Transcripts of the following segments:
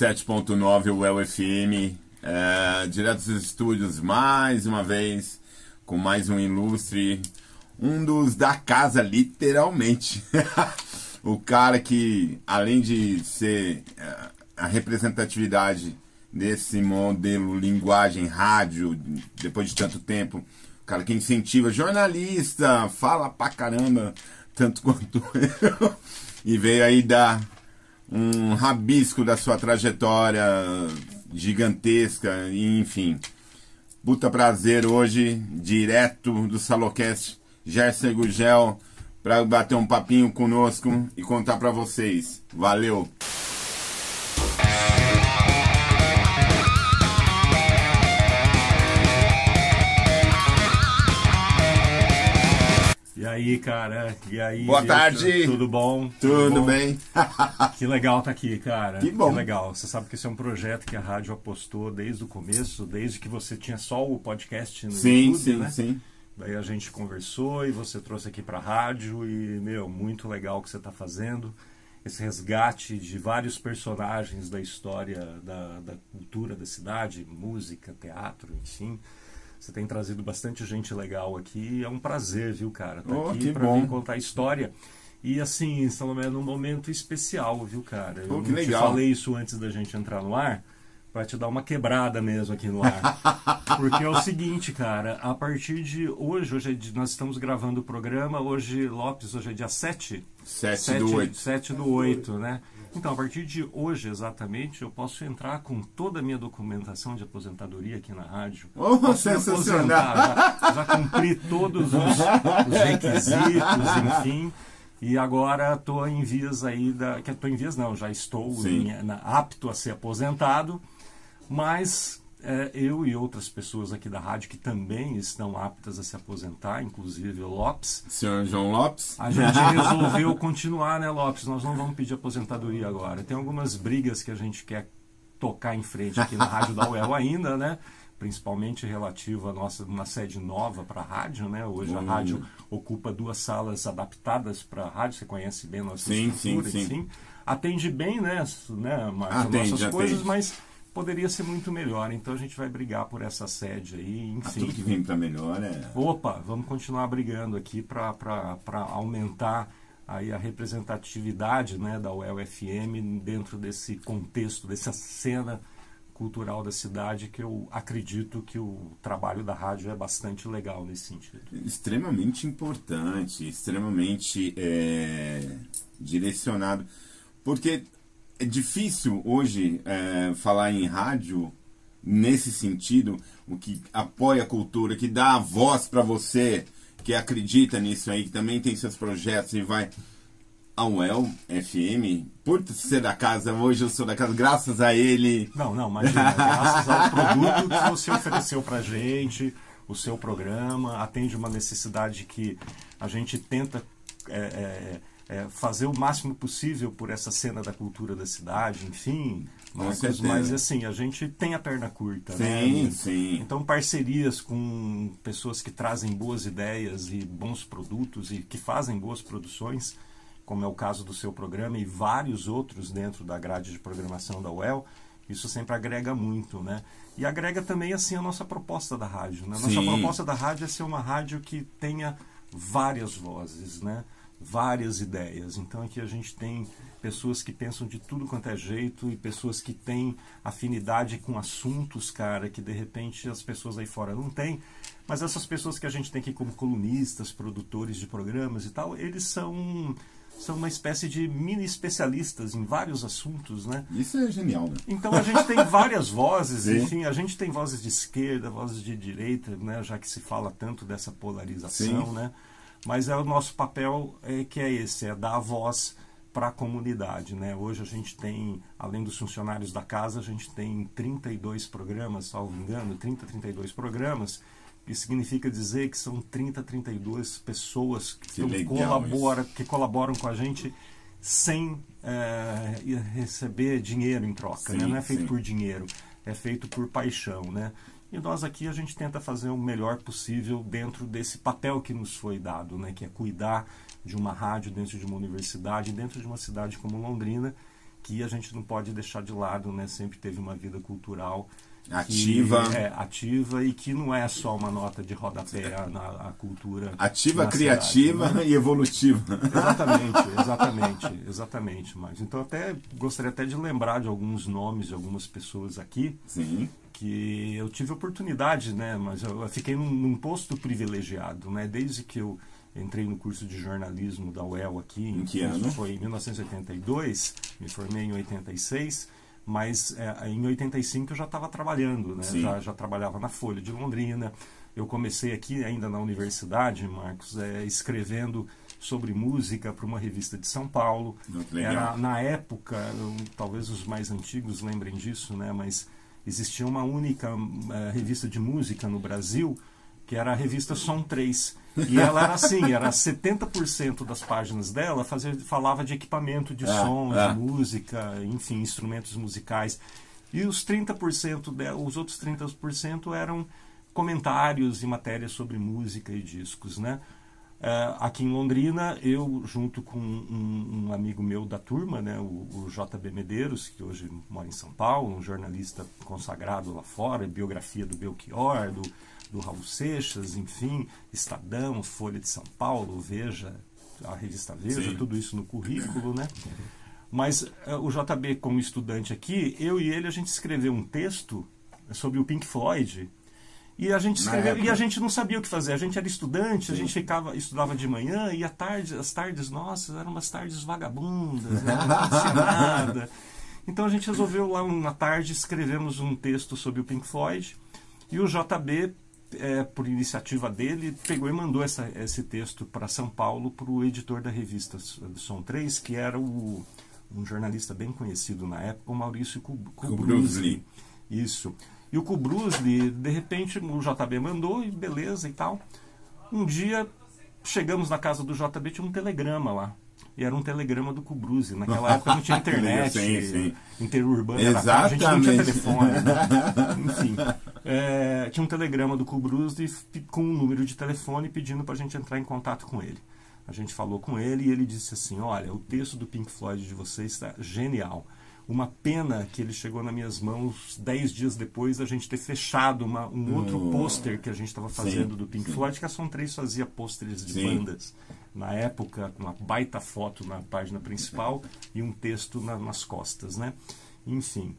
7.9 UEL FM, é, direto dos estúdios, mais uma vez, com mais um ilustre, um dos da casa, literalmente. o cara que, além de ser é, a representatividade desse modelo linguagem rádio, depois de tanto tempo, o cara que incentiva jornalista, fala pra caramba, tanto quanto eu, e veio aí dar um rabisco da sua trajetória gigantesca, enfim. Puta prazer hoje, direto do Salocast, Gerson Gugel, para bater um papinho conosco e contar para vocês. Valeu! Aí, cara? E aí? Boa tarde! Tudo bom? Tudo bom? bem? que legal tá aqui, cara. Que bom. Que legal. Você sabe que esse é um projeto que a rádio apostou desde o começo, desde que você tinha só o podcast no sim, YouTube, sim, né? sim. Daí a gente conversou e você trouxe aqui pra rádio e, meu, muito legal o que você tá fazendo. Esse resgate de vários personagens da história da, da cultura da cidade, música, teatro, enfim. Você tem trazido bastante gente legal aqui. É um prazer, viu, cara? Tá Oh, aqui bom. vir contar a história. E assim, estamos num momento especial, viu, cara? Eu Oh, que não legal. te falei isso antes da gente entrar no ar, pra te dar uma quebrada mesmo aqui no ar. Porque é o seguinte, cara, a partir de hoje, hoje é de- nós estamos gravando o programa, hoje, Lopes, hoje é dia 7? 7 do 8. 7 do 8, né? Então, a partir de hoje, exatamente, eu posso entrar com toda a minha documentação de aposentadoria aqui na rádio. Oh, Posso me sensacional. aposentar, Já, já cumpri todos os, os requisitos, enfim. E agora estou em vias aí da. Que estou em vias não, já estou em- na- apto a ser aposentado, mas é, eu e outras pessoas aqui da rádio que também estão aptas a se aposentar, inclusive o Lopes, Senhor João Lopes. a gente resolveu continuar, né, Lopes? Nós não vamos pedir aposentadoria agora. Tem algumas brigas que a gente quer tocar em frente aqui na Rádio da UEL ainda, né? Principalmente relativo à nossa uma sede nova para a rádio, né? Hoje a Hum. rádio ocupa duas salas adaptadas para a rádio. Você conhece bem a nossa Sim, estrutura, sim, sim. Atende bem, né? né Atende, nossas coisas, atende. mas poderia ser muito melhor. Então a gente vai brigar por essa sede aí, Ah, enfim. tudo que vem pra melhor é. Opa, vamos continuar brigando aqui para aumentar aí a representatividade né, da UEL-FM dentro desse contexto, dessa cena cultural da cidade, que eu acredito que o trabalho da rádio é bastante legal nesse sentido. extremamente importante, extremamente é, direcionado. Porque é difícil hoje é, falar em rádio nesse sentido, o que apoia a cultura, que dá a voz para você, que acredita nisso aí, que também tem seus projetos e vai. A UEL FM, por ser da casa, hoje eu sou da casa, graças a ele. Não, não, imagina, graças ao produto que você ofereceu pra gente, o seu programa, atende uma necessidade que a gente tenta é, é, é, fazer o máximo possível por essa cena da cultura da cidade, enfim. Marcos, mas assim, a gente tem a perna curta, né? Sim, sim. Então, parcerias com pessoas que trazem boas ideias e bons produtos e que fazem boas produções, como é o caso do seu programa e vários outros dentro da grade de programação da UEL, isso sempre agrega muito, né? E agrega também, assim, a nossa proposta da rádio, né? A Nossa Sim. proposta da rádio é ser uma rádio que tenha várias vozes, né? Várias ideias. Então, aqui a gente tem pessoas que pensam de tudo quanto é jeito e pessoas que têm afinidade com assuntos, cara, que de repente as pessoas aí fora não têm. Mas essas pessoas que a gente tem aqui como colunistas, produtores de programas e tal, eles são são uma espécie de mini especialistas em vários assuntos, né? Isso é genial, né? Então a gente tem várias vozes, Sim. enfim, a gente tem vozes de esquerda, vozes de direita, né, já que se fala tanto dessa polarização, Sim. né? Mas é o nosso papel é que é esse, é dar voz para a comunidade, né? Hoje a gente tem, além dos funcionários da casa, a gente tem 32 programas, salvo engano, 30, 32 programas, que significa dizer que são 30, 32 pessoas que, Que colaboram, que colaboram com a gente sem eh, receber dinheiro em troca, Sim, né? não é feito sim. por dinheiro, é feito por paixão, né? E nós aqui a gente tenta fazer o melhor possível dentro desse papel que nos foi dado, né? Que é cuidar de uma rádio dentro de uma universidade, dentro de uma cidade como Londrina, que a gente não pode deixar de lado, né? Sempre teve uma vida cultural ativa, que, é, ativa e que não é só uma nota de rodapé na a cultura ativa, criativa cidade, né? e evolutiva. Exatamente, exatamente, exatamente. Mas então até gostaria até de lembrar de alguns nomes de algumas pessoas aqui. Sim. Que eu tive oportunidade, né? Mas eu fiquei num, num posto privilegiado, né? Desde que eu entrei no curso de jornalismo da UEL aqui. Em que ano? Foi em 1982, me formei em 86 mas é, em 85 eu já estava trabalhando, né? Já, já, trabalhava na Folha de Londrina. Eu comecei aqui ainda na universidade, Marcos, é, escrevendo sobre música para uma revista de São Paulo. Era na época, eu, talvez os mais antigos lembrem disso, né? Mas existia uma única uh, revista de música no Brasil que era a revista Som 3. E ela era assim, era 70% das páginas dela fazia, falava de equipamento de é, som, é. de música, enfim, instrumentos musicais. E os 30% dela, os outros 30% eram comentários e matérias sobre música e discos, né? Uh, aqui em Londrina, eu, junto com um, um amigo meu da turma, né, o, o, JB Medeiros, que hoje mora em São Paulo, um jornalista consagrado lá fora, biografia do Belchior, do, do Raul Seixas, enfim, Estadão, Folha de São Paulo, Veja, a revista Veja, Sim. tudo isso no currículo, né? Mas uh, o JB, como estudante aqui, eu e ele, a gente escreveu um texto sobre o Pink Floyd, e a gente escreveu, e a gente não sabia o que fazer. A gente era estudante, Sim. a gente ficava, estudava de manhã e à tarde, as tardes nossas eram umas tardes vagabundas, né? não nada. Então a gente resolveu lá uma tarde escrevemos um texto sobre o Pink Floyd e o JB é, por iniciativa dele, pegou e mandou essa, esse texto para São Paulo para o editor da revista Som 3, que era o, um jornalista bem conhecido na época, o Maurício Kubrusli. Isso. E o Kubrusli, de repente, o JB mandou, e beleza e tal. Um dia, chegamos na casa do JB, tinha um telegrama lá e era um telegrama do Kubruse. Naquela época não tinha internet, sim, sim. interurbana, a gente não tinha telefone. Né? Enfim, é, tinha um telegrama do Kubruse com um número de telefone pedindo para a gente entrar em contato com ele. A gente falou com ele e ele disse assim: Olha, o texto do Pink Floyd de vocês está genial. Uma pena que ele chegou nas minhas mãos dez dias depois da gente ter fechado uma, um outro oh, pôster que a gente estava fazendo sim, do Pink sim. Floyd, que a Som 3 fazia pôsteres de sim. bandas na época, com uma baita foto na página principal e um texto na, nas costas, né? Enfim,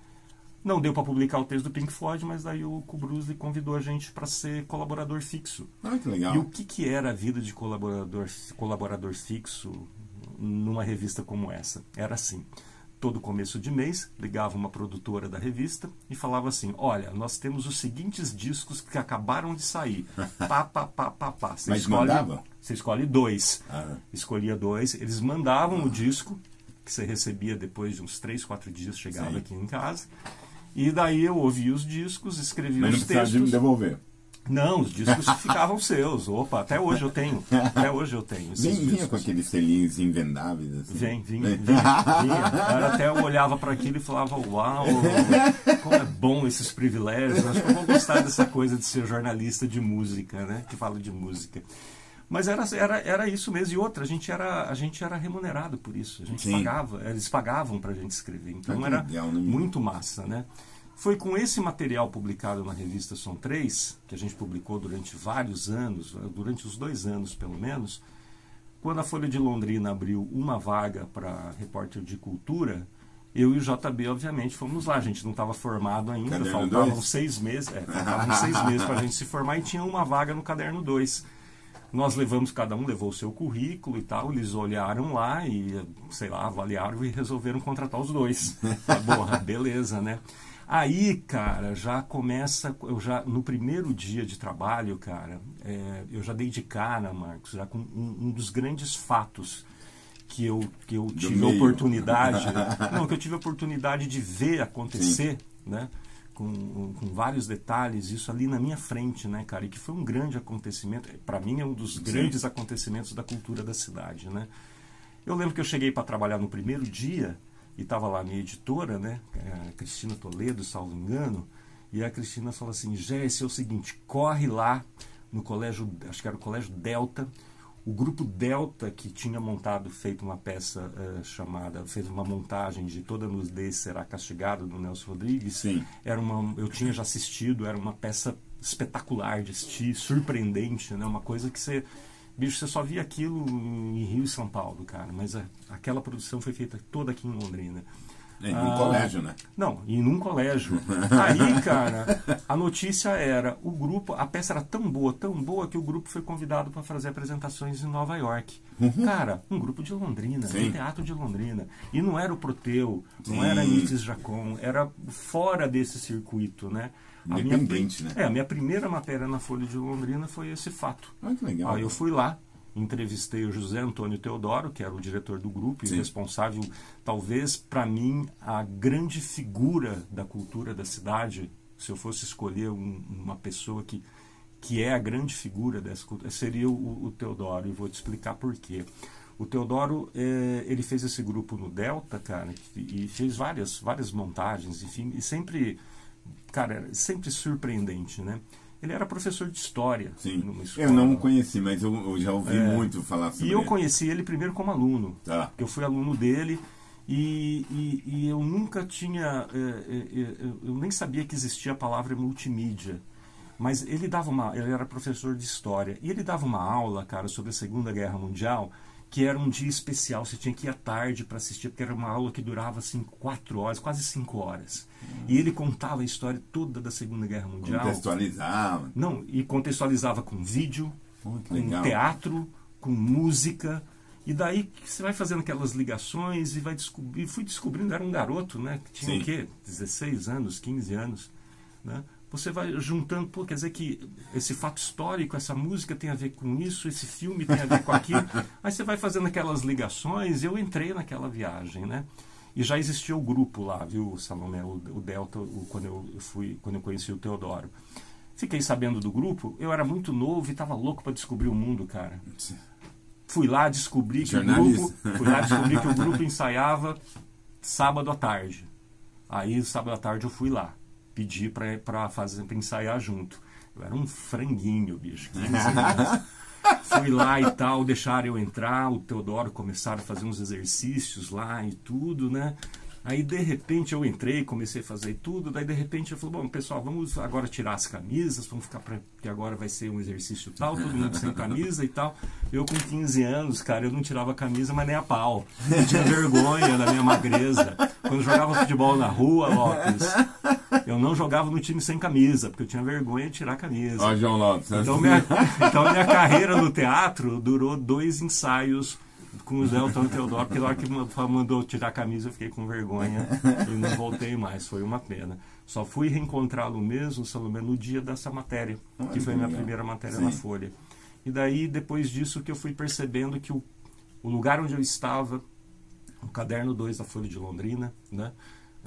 não deu para publicar o texto do Pink Floyd, mas daí o Bruce convidou a gente para ser colaborador fixo. Ah, que legal. E o que, que era a vida de colaborador, colaborador fixo numa revista como essa? Era assim todo começo de mês, ligava uma produtora da revista e falava assim: Olha, nós temos os seguintes discos que acabaram de sair. Pá, pá, pá, pá, pá. Você Mas escolhe, mandava? Você escolhe dois. Ah. Escolhia dois, eles mandavam ah. o disco, que você recebia depois de uns três, quatro dias, chegava Sim. aqui em casa. E daí eu ouvia os discos, escrevia Mas os textos. Mas não de me devolver. Não, os discos ficavam seus. Opa, até hoje eu tenho. Até hoje eu tenho. Vem, vinha com aqueles selinhos invendáveis. Assim. Vem, vinha, vinha, vinha. Era até eu olhava para aquilo e falava, uau, como é bom esses privilégios. Acho que eu vou gostar dessa coisa de ser jornalista de música, né? Que fala de música. Mas era, era, era isso mesmo. E outra, a gente era, a gente era remunerado por isso. A gente Sim. pagava, eles pagavam para a gente escrever. Então era legal, né? muito massa, né? Foi com esse material publicado na revista Som 3, que a gente publicou durante vários anos, durante os dois anos pelo menos, quando a Folha de Londrina abriu uma vaga para repórter de cultura, eu e o JB, obviamente, fomos lá. A gente não estava formado ainda, caderno faltavam dois? seis meses, é, faltavam seis meses para a gente se formar e tinha uma vaga no caderno 2. Nós levamos, cada um levou o seu currículo e tal, eles olharam lá e, sei lá, avaliaram e resolveram contratar os dois. Porra, beleza, né? Aí, cara, já começa, eu já no primeiro dia de trabalho, cara, é, eu já dei de cara, Marcos, já com um, um dos grandes fatos que eu, que eu tive a oportunidade, não, que eu tive a oportunidade de ver acontecer, Sim. né? Com, com, vários detalhes, isso ali na minha frente, né, cara? E que foi um grande acontecimento. Para mim é um dos Sim. grandes acontecimentos da cultura da cidade, né? Eu lembro que eu cheguei para trabalhar no primeiro dia e estava lá a minha editora, né, é a Cristina Toledo, salvo engano, e a Cristina falou assim, Jesse, é o seguinte, corre lá no colégio, acho que era o colégio Delta, o grupo Delta, que tinha montado, feito uma peça uh, chamada, fez uma montagem de Toda Nudez Será Castigado, do Nelson Rodrigues. Sim. Era uma, eu tinha já assistido, era uma peça espetacular de assistir, surpreendente, né? Uma coisa que você... Bicho, você só via aquilo em Rio e São Paulo, cara. Mas a, aquela produção foi feita toda aqui em Londrina. Em um ah, colégio, né? Não, em um colégio. Aí, cara, a notícia era, o grupo, a peça era tão boa, tão boa, que o grupo foi convidado para fazer apresentações em Nova York. Uhum. Cara, um grupo de Londrina, Sim. um teatro de Londrina. E não era o Proteu, não Sim. era Nites Jacon, era fora desse circuito, né? Independente, minha, né? É, a minha primeira matéria na Folha de Londrina foi esse fato. Ah, que legal. Aí eu fui lá, entrevistei o José Antônio Teodoro, que era o diretor do grupo Sim. e responsável, talvez para mim, a grande figura da cultura da cidade. Se eu fosse escolher um, uma pessoa que, que é a grande figura dessa cultura, seria o, o Teodoro, e vou te explicar por quê. O Teodoro, é, ele fez esse grupo no Delta, cara, e fez várias, várias montagens, enfim, e sempre, cara, sempre surpreendente, né? Ele era professor de história. Sim. Eu não o conheci, mas eu, eu já ouvi é, muito falar sobre E eu ele. conheci ele primeiro como aluno. Tá. Eu fui aluno dele e, e, e eu nunca tinha. É, é, é, eu nem sabia que existia a palavra multimídia. Mas ele dava uma. Ele era professor de história. E ele dava uma aula, cara, sobre a Segunda Guerra Mundial que era um dia especial, você tinha que ir à tarde para assistir, porque era uma aula que durava assim, quatro horas, quase cinco horas. Uhum. E ele contava a história toda da Segunda Guerra Mundial. Contextualizava. Não, e contextualizava com vídeo, com teatro, com música. E daí você vai fazendo aquelas ligações e vai descobrir. Fui descobrindo, era um garoto, né? Que tinha Sim. o quê? 16 anos, 15 anos. Né? Você vai juntando, pô, quer dizer que esse fato histórico, essa música tem a ver com isso, esse filme tem a ver com aquilo. Aí você vai fazendo aquelas ligações, eu entrei naquela viagem, né? E já existia o grupo lá, viu, Salomé, o, o Delta, o, quando eu fui, quando eu conheci o Teodoro. Fiquei sabendo do grupo, eu era muito novo e estava louco para descobrir o mundo, cara. Fui lá descobrir que o grupo, fui lá descobrir que o grupo ensaiava sábado à tarde. Aí sábado à tarde eu fui lá pedi para fazer pra ensaiar junto. Eu era um franguinho, bicho. 15 anos. Fui lá e tal, deixaram eu entrar, o Teodoro começaram a fazer uns exercícios lá e tudo, né? Aí de repente eu entrei, comecei a fazer tudo, daí de repente eu falei, bom, pessoal, vamos agora tirar as camisas, vamos ficar para que agora vai ser um exercício tal, todo mundo sem camisa e tal. Eu com 15 anos, cara, eu não tirava a camisa, mas nem a pau. Eu tinha vergonha da minha magreza. Quando jogava futebol na rua, Lopes, eu não jogava no time sem camisa, porque eu tinha vergonha de tirar a camisa. Ó, João Lopes. Então minha, então minha carreira no teatro durou dois ensaios com o Zé Antônio Teodoro, porque na hora que mandou tirar a camisa eu fiquei com vergonha e não voltei mais, foi uma pena. Só fui reencontrá-lo mesmo, Salomé, no dia dessa matéria, que foi a minha primeira matéria Sim. na Folha. E daí, depois disso, que eu fui percebendo que o, o lugar onde eu estava, o caderno 2 da Folha de Londrina, né,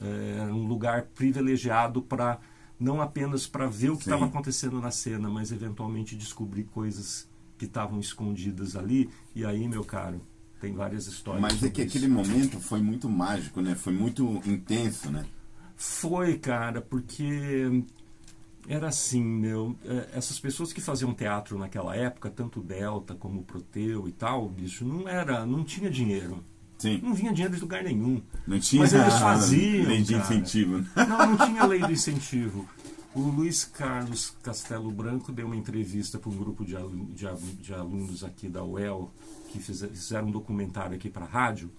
é, era um lugar privilegiado para não apenas para ver o que estava acontecendo na cena, mas eventualmente descobrir coisas que estavam escondidas ali. E aí, meu caro, tem várias histórias. Mas é que isso. aquele momento foi muito mágico, né? Foi muito intenso, né? Foi, cara, porque era assim, meu. É, essas pessoas que faziam teatro naquela época, tanto Delta como Proteu e tal, bicho, não era, não tinha dinheiro. Sim. Não vinha dinheiro de lugar nenhum. Não tinha Mas eles faziam. Lei de incentivo. Não, não tinha lei do incentivo. O Luiz Carlos Castelo Branco deu uma entrevista para um grupo de, de, de alunos aqui da UEL que fizeram um documentário aqui para a rádio.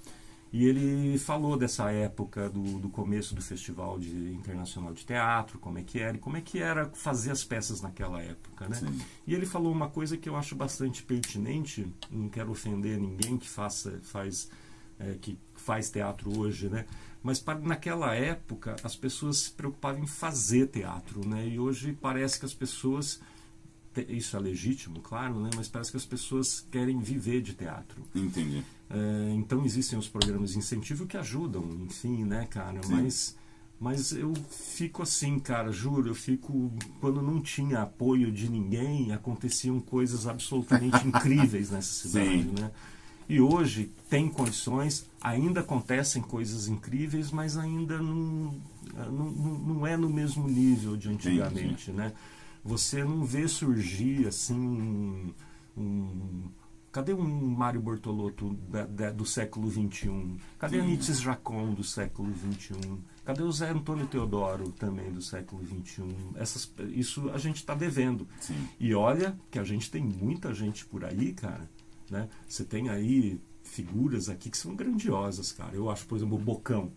E ele falou dessa época do, do começo do Festival de, Internacional de Teatro, como é que era, e como é que era fazer as peças naquela época, né? Sim. E ele falou uma coisa que eu acho bastante pertinente, não quero ofender ninguém que faça, faz, é, que faz teatro hoje, né? Mas para, naquela época as pessoas se preocupavam em fazer teatro, né? E hoje parece que as pessoas isso é legítimo, claro, né? mas parece que as pessoas querem viver de teatro. Entendi. É, então existem os programas de incentivo que ajudam, enfim, né, cara? Mas, mas eu fico assim, cara, juro, eu fico. Quando não tinha apoio de ninguém, aconteciam coisas absolutamente incríveis nessa cidade, Sim. né? E hoje tem condições, ainda acontecem coisas incríveis, mas ainda não, não, não é no mesmo nível de antigamente, né? Você não vê surgir assim um, um Cadê um Mário Bortolotto da, da, do século XXI? Cadê a Nietzsche Jacon do século XXI? Cadê o Zé Antônio Teodoro também do século XXI? Essas, isso a gente está devendo. Sim. E olha que a gente tem muita gente por aí, cara. Né? Você tem aí figuras aqui que são grandiosas, cara. Eu acho, por exemplo, o Bocão.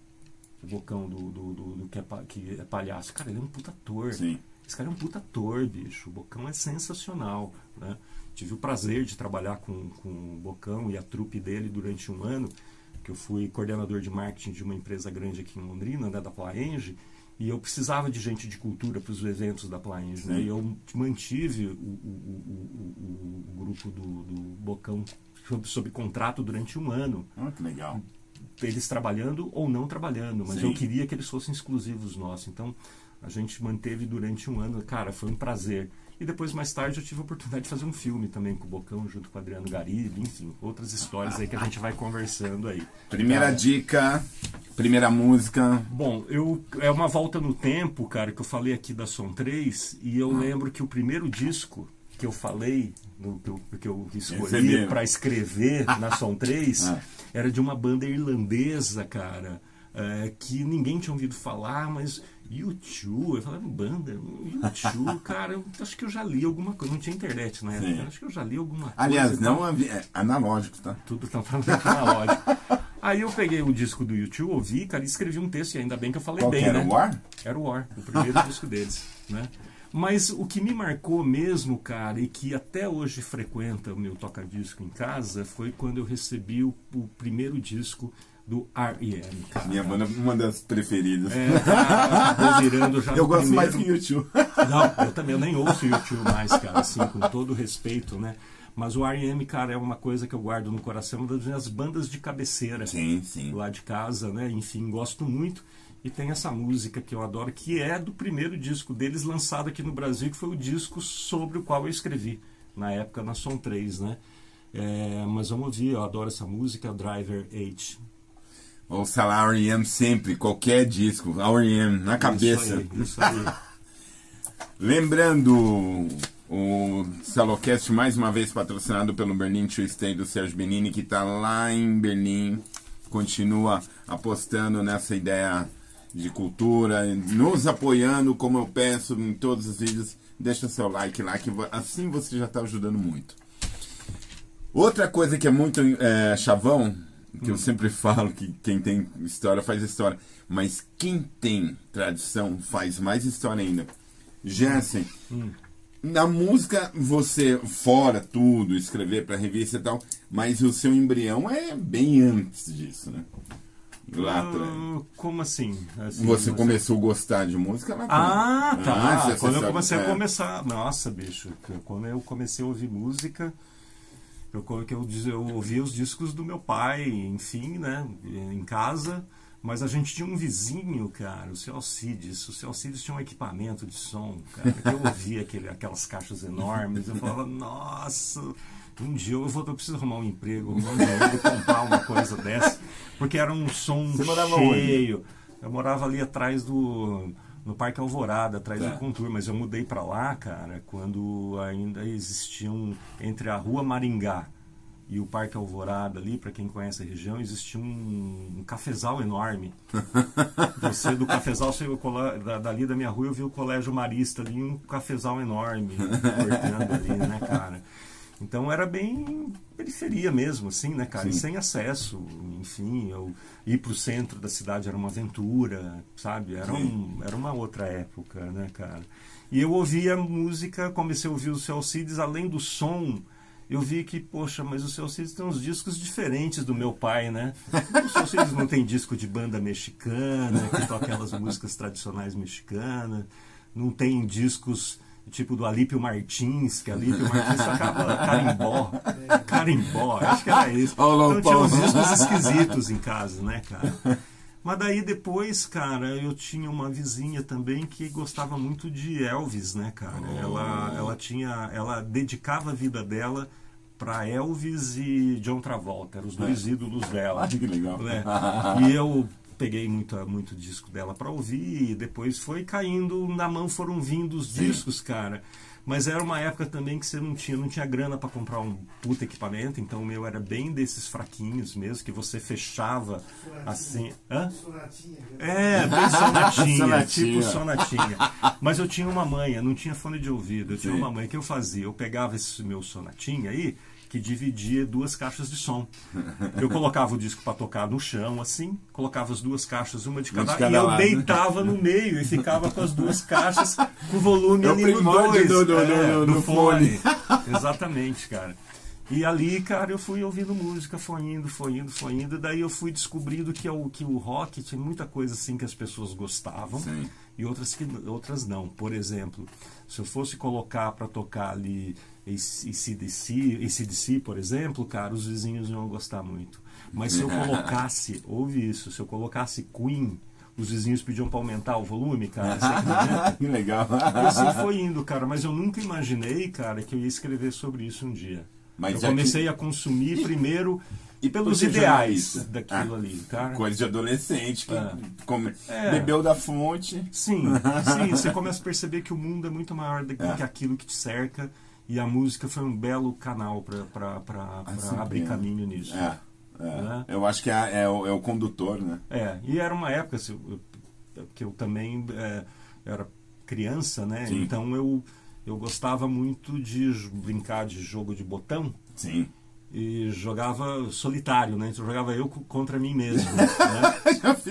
O Bocão do, do, do, do que, é, que, é, palhaço. Cara, ele é um puta ator. Sim. Esse cara é um puta ator, bicho. O Bocão é sensacional, né? Tive o prazer de trabalhar com, com o Bocão e a trupe dele durante um ano que eu fui coordenador de marketing de uma empresa grande aqui em Londrina, né, da Plaenge, e eu precisava de gente de cultura para os eventos da Plaenge, né? E eu mantive o, o, o, o grupo do, do Bocão sob, sob, contrato durante um ano. Ah, que legal. Eles trabalhando ou não trabalhando, mas Sim. eu queria que eles fossem exclusivos nossos. Então, a gente manteve durante um ano. Cara, foi um prazer. E depois, mais tarde, eu tive a oportunidade de fazer um filme também com o Bocão, junto com o Adriano Garibe, enfim, outras histórias aí que a gente vai conversando aí. Primeira Cara, dica, primeira música. Bom, eu, é uma volta no tempo, cara, que eu falei aqui da Som 3, e eu lembro que o primeiro disco que eu falei, no, que, eu, que eu escolhi para escrever na Som 3, Ah. era de uma banda irlandesa, cara, é, que ninguém tinha ouvido falar, mas YouTube, eu falava, banda, YouTube, cara, eu acho que eu já li alguma coisa, não tinha internet na época, acho que eu já li alguma coisa. Aliás, e tal. não é analógico, tá? Tudo tá analógico. Aí eu peguei o disco do YouTube, ouvi, cara, e escrevi um texto, e ainda bem que eu falei Qual bem, era né? o War? Era o War, o primeiro disco deles, né? Mas o que me marcou mesmo, cara, e que até hoje frequenta o meu toca-disco em casa, foi quando eu recebi o, o primeiro disco do R.E.M., cara. Minha banda, uma das preferidas. É, virando já Eu gosto mais primeiro- o YouTube. não, eu também eu nem ouço YouTube mais, cara, assim, com todo respeito, né? Mas o R.E.M., cara, é uma coisa que eu guardo no coração, uma das minhas bandas de cabeceira Sim, sim. lá de casa, né? Enfim, gosto muito. E tem essa música que eu adoro, que é do primeiro disco deles lançado aqui no Brasil, que foi o disco sobre o qual eu escrevi, na época na Som 3, né? É, mas vamos ouvir, eu adoro essa música, Driver H. Ouça lá R.E.M. sempre, qualquer disco, R.E.M. na cabeça. Isso aí, isso aí. Lembrando, o Salocast mais uma vez patrocinado pelo Berlin Tuesday do Sérgio Benini, que está lá em Berlim, continua apostando nessa ideia de cultura, nos apoiando, como eu peço em todos os vídeos. Deixa seu like lá, que assim você já está ajudando muito. Outra coisa que é muito é, chavão, que eu sempre falo que quem tem história faz história, mas quem tem tradição faz mais história ainda. Jansen, na música você, fora tudo, escrever para revista e tal, mas o seu embrião é bem antes disso, né? Lá atrás. Ah, como assim? Assim, Você mas- começou a gostar de música lá Ah, atrás. tá. você- você quando eu comecei é. a começar. Nossa, bicho. Quando eu comecei a ouvir música, eu, eu, eu ouvia os discos do meu pai, enfim, né? Em casa. Mas a gente tinha um vizinho, cara, o seu Alcides. O seu Alcides tinha um equipamento de som, cara. Que eu ouvia aquele, aquelas caixas enormes. Eu falava, nossa, um dia eu vou eu preciso arrumar um emprego, arrumar um dinheiro e comprar uma coisa dessa. Porque era um som Você cheio. Eu morava ali atrás do. No Parque Alvorada, atrás Tá. do Contour, mas eu mudei pra lá, cara, quando ainda existiam entre a Rua Maringá e o Parque Alvorada ali, pra quem conhece a região, existia um, um cafezal enorme. Você do cafezal, você, cole- da- dali da minha rua, eu vi o Colégio Marista ali, um cafezal enorme, cortando ali, né, cara? Então era bem periferia mesmo, assim, né, cara? E Sim. sem acesso, enfim, eu ir pro centro da cidade era uma aventura, sabe? Era, um, era uma outra época, né, cara? E eu ouvia música, comecei a ouvir o Céu Cides, além do som, eu vi que, poxa, mas o Céu Cides tem uns discos diferentes do meu pai, né? O Céu Cides não tem disco de banda mexicana, que toca aquelas músicas tradicionais mexicanas, não tem discos tipo do Alípio Martins, que Alípio Martins tocava carimbó. Carimbó, acho que era isso. Então tinha uns discos esquisitos em casa, né, cara? Mas daí depois, cara, eu tinha uma vizinha também que gostava muito de Elvis, né, cara? Ela, ela tinha, ela dedicava a vida dela para Elvis e John Travolta, eram os dois ídolos dela. Ah, que legal. né? E eu peguei muito, muito disco dela para ouvir e depois foi caindo na mão, foram vindo os Sim. discos, cara. Mas era uma época também que você não tinha, não tinha grana para comprar um puta equipamento, então o meu era bem desses fraquinhos mesmo, que você fechava Sonatinha. assim. Hã? Sonatinha. É, bem sonatinha, Sonatinha. tipo sonatinha. Mas eu tinha uma manha, não tinha fone de ouvido, eu tinha Sim. uma manha que eu fazia. Eu pegava esse meu sonatinha aí, que dividia duas caixas de som. Eu colocava o disco para tocar no chão, assim, colocava as duas caixas, uma de Uma de cada, cada e eu lado. deitava no meio e ficava com as duas caixas com o volume É o ali no dois, do- do- é, do- do do fone. Exatamente, cara. E ali, cara, eu fui ouvindo música, foi indo, foi indo, foi indo. Daí eu fui descobrindo que, o, que o rock tinha muita coisa assim que as pessoas gostavam Sim. e outras, que, outras não. Por exemplo, se eu fosse colocar para tocar ali ACDC, ACDC, por exemplo, cara, os vizinhos iam gostar muito. Mas se eu colocasse, ouve isso, se eu colocasse Queen, os vizinhos pediam para aumentar o volume, cara. Que legal. E assim foi indo, cara. Mas eu nunca imaginei, cara, que eu ia escrever sobre isso um dia. Mas eu comecei que- a consumir primeiro E pelos ideais jornalista? daquilo Ah, ali, cara. Coisa de adolescente que É. come- É. bebeu da fonte. Sim, sim, você começa a perceber que o mundo é muito maior do que É. que aquilo que te cerca. E a música foi um belo canal para Assim, abrir é. caminho nisso. É, é. Né? Eu acho que é, é o, é o condutor, né? É, e era uma época assim, que eu também é, era criança, né? Sim. Então eu, eu gostava muito de brincar de jogo de botão. Sim. e jogava solitário, né? Então jogava eu co- contra mim mesmo. né?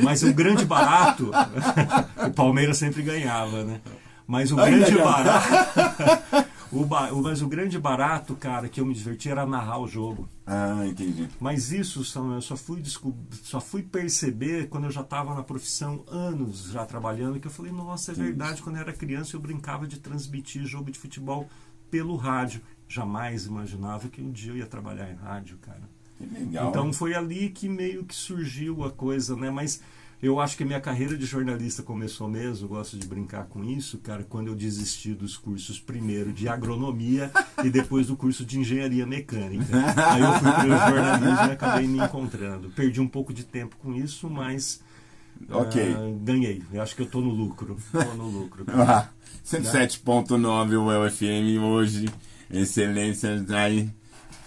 Mas o grande barato, o Palmeiras sempre ganhava, né? Mas o grande barato, o mas o grande barato, cara, que eu me divertia era narrar o jogo. Ah, entendi. Mas isso, Samuel, eu só fui, só fui perceber quando eu já estava na profissão, anos já trabalhando, que eu falei, nossa, é verdade, quando eu era criança eu brincava de transmitir jogo de futebol pelo rádio. Jamais imaginava que um dia eu ia trabalhar em rádio, cara. Que legal. Então foi ali que meio que surgiu a coisa, né? Mas eu acho que a minha carreira de jornalista começou mesmo, eu gosto de brincar com isso, cara, quando eu desisti dos cursos primeiro de agronomia e depois do curso de engenharia mecânica. Aí eu fui para o jornalismo e acabei me encontrando. Perdi um pouco de tempo com isso, mas Ok. ah, ganhei. Eu acho que eu tô no lucro. Tô no lucro. Ah, 107.9 o UFM hoje. Excelência aí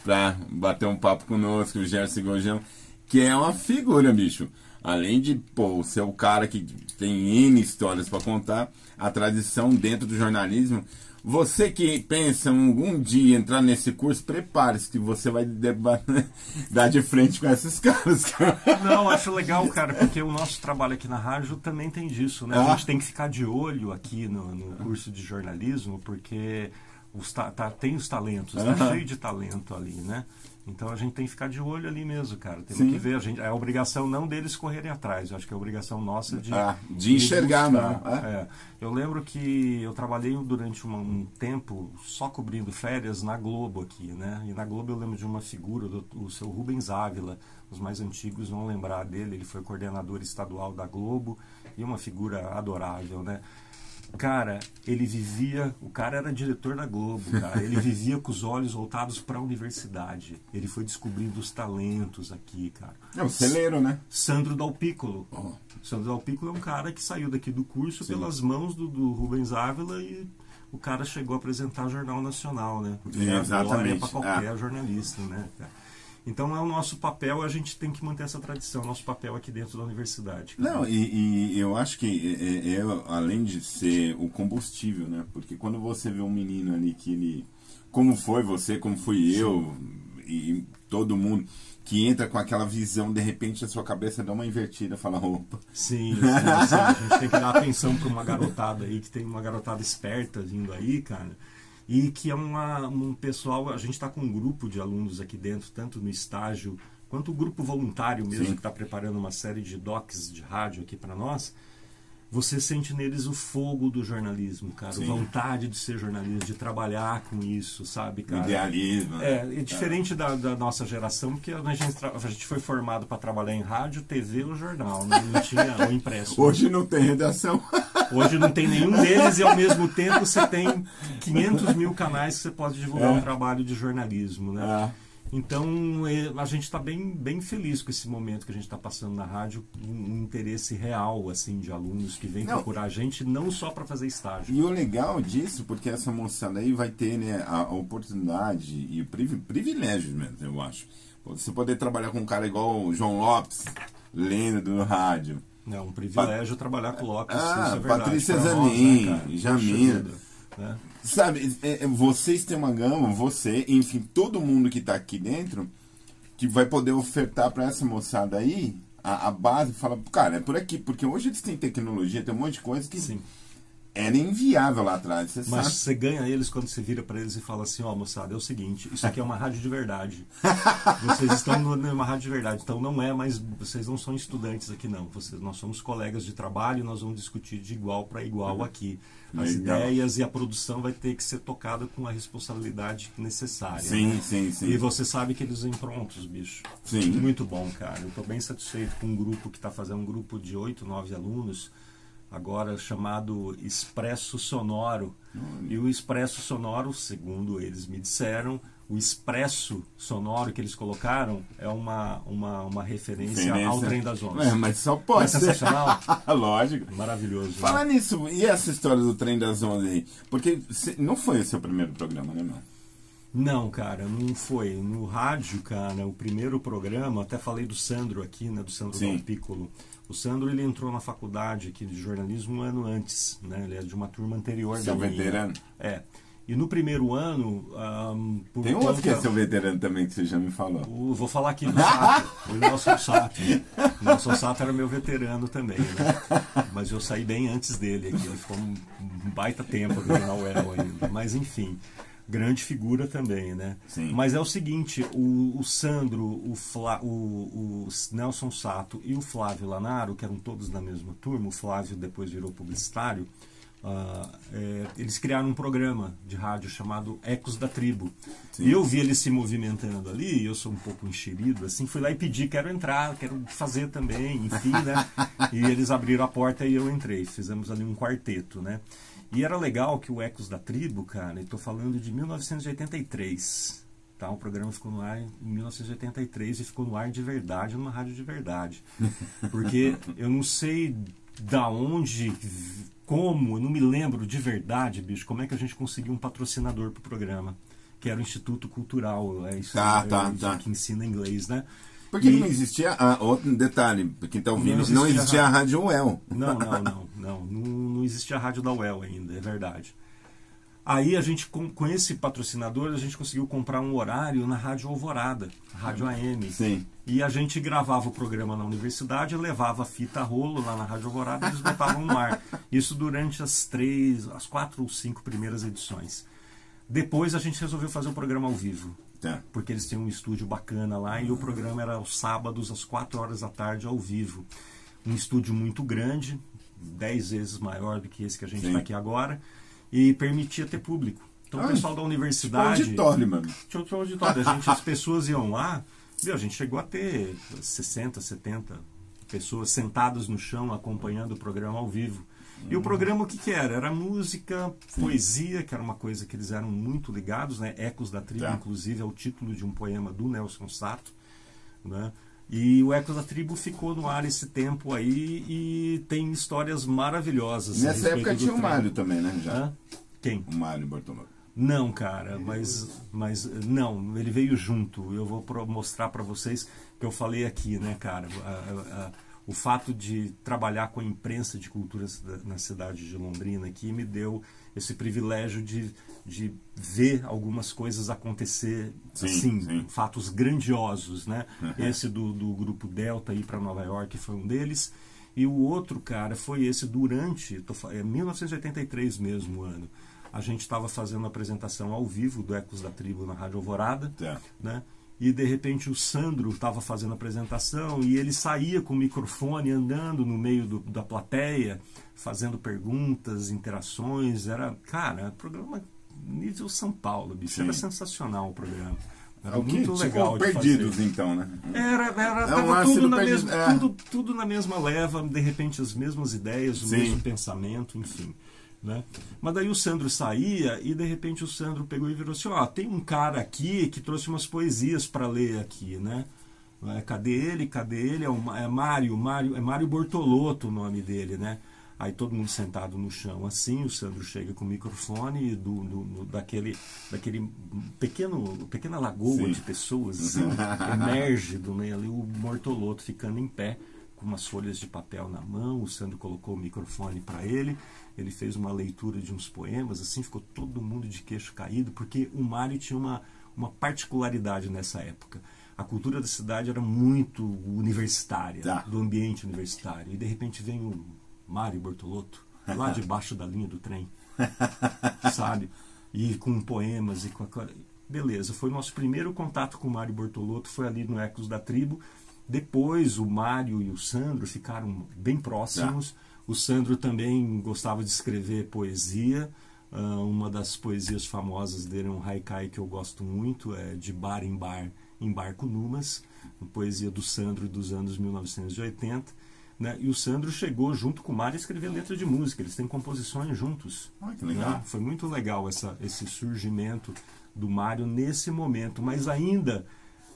pra bater um papo conosco, o Gerson Gojão, que é uma figura, bicho. Além de, pô, ser o cara que tem N histórias pra contar, a tradição dentro do jornalismo. Você que pensa em algum dia entrar nesse curso, prepare-se que você vai dar de frente com esses caras, cara. Não, acho legal, cara, porque o nosso trabalho aqui na rádio também tem disso, né? Ah. A gente tem que ficar de olho aqui no, no curso de jornalismo, porque os ta- tá- tem os talentos, tá Aham. cheio de talento ali, né? Então a gente tem que ficar de olho ali mesmo, cara. Temos Sim. que ver, a gente, é a obrigação não deles correrem atrás, eu acho que é a obrigação nossa de, Ah, de enxergar, não, é? É. Eu lembro que eu trabalhei durante uma- um tempo só cobrindo férias na Globo aqui, né? E na Globo eu lembro de uma figura do o seu Rubens Ávila. Os mais antigos vão lembrar dele. Ele foi coordenador estadual da Globo e uma figura adorável, né? Cara, ele vivia. O cara era diretor da Globo, cara. Ele vivia com os olhos voltados para a universidade. Ele foi descobrindo os talentos aqui, cara. É o celeiro, né? Sandro Dalpíccolo. Oh. Sandro Dalpíccolo é um cara que saiu daqui do curso Sim. pelas mãos do, do Rubens Ávila e o cara chegou a apresentar Jornal Nacional, né? Porque é Exatamente. para qualquer Ah. jornalista, né? cara? Então é o nosso papel, a gente tem que manter essa tradição, nosso papel aqui dentro da universidade. cara. Não, e, e eu acho que é, é, além de ser o combustível, né? Porque quando você vê um menino ali que ele. Como foi você, como fui eu, e todo mundo, que entra com aquela visão, de repente a sua cabeça dá uma invertida, fala, opa. Sim, sim, sim. a gente tem que dar atenção para uma garotada aí, que tem uma garotada esperta vindo aí, cara. E que é uma, um pessoal, a gente está com um grupo de alunos aqui dentro, tanto no estágio, quanto o grupo voluntário mesmo, Sim. que está preparando uma série de docs de rádio aqui para nós. Você sente neles o fogo do jornalismo, cara. Sim. Vontade de ser jornalista, de trabalhar com isso, sabe, cara? Idealismo. né? É, é diferente da, da nossa geração, porque a gente, a gente foi formado para trabalhar em rádio, TV ou jornal, né? não tinha o impresso. Hoje não tem redação. Hoje não tem nenhum deles e ao mesmo tempo você tem 500 mil canais que você pode divulgar É. um trabalho de jornalismo, né? Ah, Então é, a gente está bem, bem feliz com esse momento que a gente está passando na rádio, um, um, interesse real assim de alunos que vêm procurar a gente não só para fazer estágio. E o legal disso, porque essa moçada aí vai ter né, a, oportunidade e o privilégio mesmo, eu acho. Você poder trabalhar com um cara igual o João Lopes, lendo do rádio. É um privilégio trabalhar com Lopes. Ah, é Patrícia Zanin, né, Jamina. Né? Sabe, é, é, vocês têm uma gama, você, enfim, todo mundo que está aqui dentro, que vai poder ofertar para essa moçada aí a, a base, fala, cara, é por aqui, porque hoje eles têm tecnologia, tem um monte de coisa que Sim. Era inviável lá atrás. Você Mas sabe. você ganha eles quando você vira para eles e fala assim, ó, oh, moçada, é o seguinte, isso aqui é uma rádio de verdade. vocês estão numa rádio de verdade, então não é, mas vocês não são estudantes aqui não. Vocês, nós somos colegas de trabalho, nós vamos discutir de igual para igual uhum. aqui. As Legal. ideias e a produção vai ter que ser tocada com a responsabilidade necessária. Sim, né? sim, sim. E você sabe que eles vêm prontos, bicho. Sim. Muito bom, cara. Eu estou bem satisfeito com um grupo que está fazendo um grupo de oito, nove alunos, agora chamado Expresso Sonoro. Hum. E o Expresso Sonoro, segundo eles me disseram, o expresso sonoro que eles colocaram é uma, uma, uma referência, referência. ao trem das ondas. É, mas só pode é sensacional. Lógico. Maravilhoso. Falar né? nisso, e essa história do trem das ondas aí? Porque não foi o seu primeiro programa, né, mano? Não, cara, não foi. No rádio, cara, o primeiro programa, até falei do Sandro aqui, né, do Sandro Dom Piccolo. O Sandro, ele entrou na faculdade aqui de jornalismo um ano antes, né? Ele é de uma turma anterior Seu da minha. veterano? É. E no primeiro ano. Um, Tem um outro que é seu veterano também, que você já me falou. O, vou falar aqui do Sato, o Nelson Sato. O Nelson Sato era meu veterano também, né? Mas eu saí bem antes dele aqui. Ele ficou um baita tempo aqui na UEL ainda. Mas enfim, grande figura também, né? Sim. Mas é o seguinte: o, o Sandro, o, Fla, o, o Nelson Sato e o Flávio Lanaro, que eram todos da mesma turma, o Flávio depois virou publicitário Uh, é, eles criaram um programa de rádio chamado Ecos da Tribo. Sim. E eu vi eles se movimentando ali, eu sou um pouco enxerido, assim, fui lá e pedi, quero entrar, quero fazer também, enfim, né? e eles abriram a porta e eu entrei. Fizemos ali um quarteto, né? E era legal que o Ecos da Tribo, cara, estou falando de 1983. Tá, o programa ficou no ar em 1983 e ficou no ar de verdade, numa rádio de verdade. Porque eu não sei da onde como, eu não me lembro de verdade, bicho, como é que a gente conseguiu um patrocinador para o programa, que era o Instituto Cultural, é isso tá, é, tá, tá. que ensina inglês, né? Porque e... não existia, ah, outro detalhe, quem está ouvindo, não existia, não existia a, rádio UEL. Não, não, não, não, não, não existia a rádio da UEL ainda, é verdade. Aí a gente, com, com esse patrocinador, a gente conseguiu comprar um horário na Rádio Alvorada, Rádio AM. Sim. E a gente gravava o programa na universidade, levava fita rolo lá na Rádio Alvorada e eles botavam no ar. Isso durante as três, as quatro ou cinco primeiras edições. Depois a gente resolveu fazer o programa ao vivo. Tá. Porque eles têm um estúdio bacana lá e o programa era aos sábados, às quatro horas da tarde, ao vivo. Um estúdio muito grande, dez vezes maior do que esse que a gente está aqui agora e permitia ter público. Então, o pessoal da universidade. Tipo auditório, mano. Tinha outro auditório. A gente, as pessoas iam lá, viu, a gente chegou a ter 60, 70 pessoas sentadas no chão acompanhando o programa ao vivo. E o programa o que, que era? Era música, poesia, que era uma coisa que eles eram muito ligados, né? Ecos da Tribo, tá. inclusive, é o título de um poema do Nelson Sato. Né? E o Ecos da Tribo ficou no ar esse tempo aí e tem histórias maravilhosas. Nessa época tinha o Mário também, né? Já. Hã? Quem? O Mário Bortolotto. Não, cara, mas, mas não, ele veio junto. Eu vou mostrar para vocês que eu falei aqui, né, cara? A, a, o fato de trabalhar com a imprensa de culturas na cidade de Londrina aqui me deu esse privilégio de, de ver algumas coisas acontecer sim, assim, sim. fatos grandiosos, né? Uhum. Esse do, do grupo Delta ir para Nova York foi um deles. E o outro, cara, foi esse durante, tô, é 1983 mesmo ano. A gente estava fazendo a apresentação ao vivo do Ecos da Tribo na Rádio Alvorada, é. né? E de repente o Sandro estava fazendo a apresentação e ele saía com o microfone andando no meio do, da plateia, fazendo perguntas, interações. Era, cara, programa nível São Paulo, bicho. Sim. Era sensacional o programa. Era o muito que, legal. Tipo, perdidos, fazer. então, né? Era, era é um tudo, na mesma, é. tudo, tudo na mesma leva, de repente as mesmas ideias, o Sim. mesmo pensamento, enfim. Né? Mas daí o Sandro saía e de repente o Sandro pegou e virou assim: ó, tem um cara aqui que trouxe umas poesias para ler aqui, né? É, cadê ele? Cadê ele? É, é Mário, Mário, é Mário Bortolotto o nome dele, né? Aí todo mundo sentado no chão assim, o Sandro chega com o microfone do, do, do daquele, daquele pequeno, pequena lagoa Sim. de pessoas, assim, emerge do meio ali o Mortoloto ficando em pé com umas folhas de papel na mão, o Sandro colocou o microfone para ele, ele fez uma leitura de uns poemas, assim, ficou todo mundo de queixo caído, porque o Mário tinha uma, uma particularidade nessa época. A cultura da cidade era muito universitária, tá. do ambiente universitário, e de repente vem o Mário Bortolotto, lá debaixo da linha do trem, sabe? E com poemas e com a... Beleza, foi nosso primeiro contato com o Mário Bortolotto, foi ali no Ecos da Tribo. Depois o Mário e o Sandro ficaram bem próximos. O Sandro também gostava de escrever poesia. Uh, uma das poesias famosas dele é um haikai que eu gosto muito, é de bar em bar, em barco numas, uma poesia do Sandro dos anos 1980. Né? E o Sandro chegou junto com o Mário a escrever letra de música. Eles têm composições juntos. Ah, que legal. Né? Foi muito legal essa, esse surgimento do Mário nesse momento. Mas ainda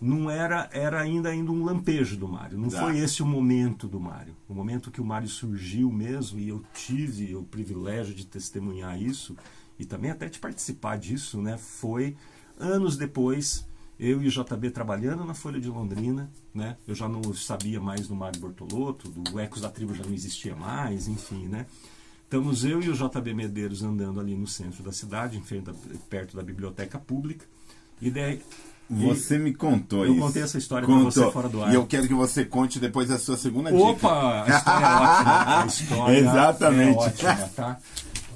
não era era ainda ainda um lampejo do Mário. Não foi esse o momento do Mário. O momento que o Mário surgiu mesmo e eu tive o privilégio de testemunhar isso e também até de participar disso, né? Foi anos depois eu e o JB trabalhando na Folha de Londrina, né? Eu já não sabia mais do Mário Bortolotto, do Ecos da Tribo já não existia mais, enfim, né? Estamos eu e o JB Medeiros andando ali no centro da cidade, em frente perto da biblioteca pública, e daí você me contou eu isso. Eu contei essa história para você fora do ar. E eu quero que você conte depois a sua segunda Opa, dica. Opa, a história é ótima. A história Exatamente. é ótima, tá?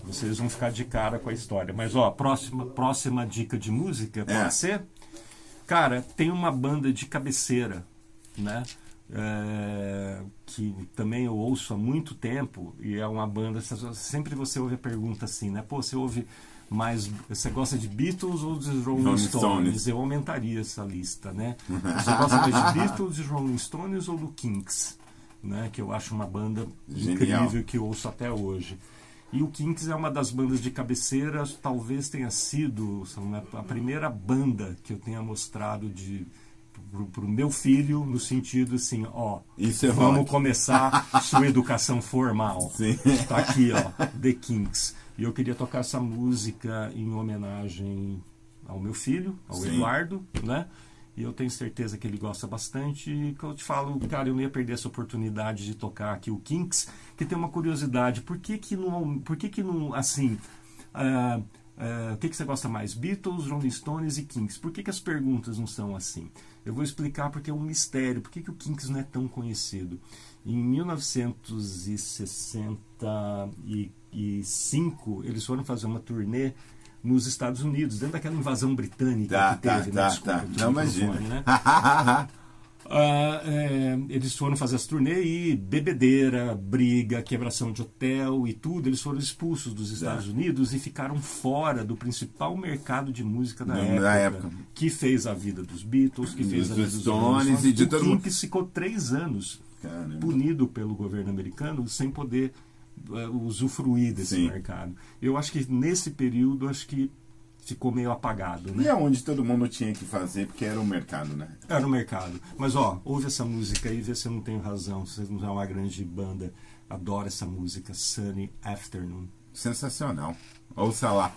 Vocês vão ficar de cara com a história. Mas, ó, próxima, próxima dica de música, pode é. ser? Cara, tem uma banda de cabeceira, né? É, que também eu ouço há muito tempo e é uma banda sempre você ouve a pergunta assim né pô você ouve mais você gosta de Beatles ou de Rolling, Rolling Stones? Stones? eu aumentaria essa lista né você gosta mais de Beatles de Rolling Stones ou do Kinks né que eu acho uma banda Genial. incrível que eu ouço até hoje e o Kinks é uma das bandas de cabeceira, talvez tenha sido né, a primeira banda que eu tenha mostrado de para o meu filho no sentido assim, ó, é vamos rock. começar sua educação formal. Está aqui, ó, The Kinks. E eu queria tocar essa música em homenagem ao meu filho, ao Sim. Eduardo, né? E eu tenho certeza que ele gosta bastante. E que eu te falo, cara, eu não ia perder essa oportunidade de tocar aqui o Kinks, que tem uma curiosidade. Por que que não, por que que não assim, uh, uh, o que que você gosta mais? Beatles, Rolling Stones e Kinks. Por que que as perguntas não são assim? Eu vou explicar porque é um mistério. Por que que o Kinks não é tão conhecido? Em 1965, eles foram fazer uma turnê nos Estados Unidos, dentro daquela invasão britânica tá, que teve. Tá, né? Desculpa, tá. Não imagina. Né? Ah, é, eles foram fazer as turnê e bebedeira, briga, quebração de hotel e tudo. Eles foram expulsos dos Estados tá. Unidos e ficaram fora do principal mercado de música da época, época, que fez a vida dos Beatles, que fez dos a vida dos Stones e de todo mundo. que ficou três anos Caramba. punido pelo governo americano sem poder usufruir desse Sim. mercado. Eu acho que nesse período acho que ficou meio apagado, né? E é onde todo mundo tinha que fazer, porque era o mercado, né? Era o mercado. Mas ó, ouve essa música aí, vê se eu não tenho razão, se você não é uma grande banda. Adoro essa música, Sunny Afternoon. Sensacional. Ouça lá.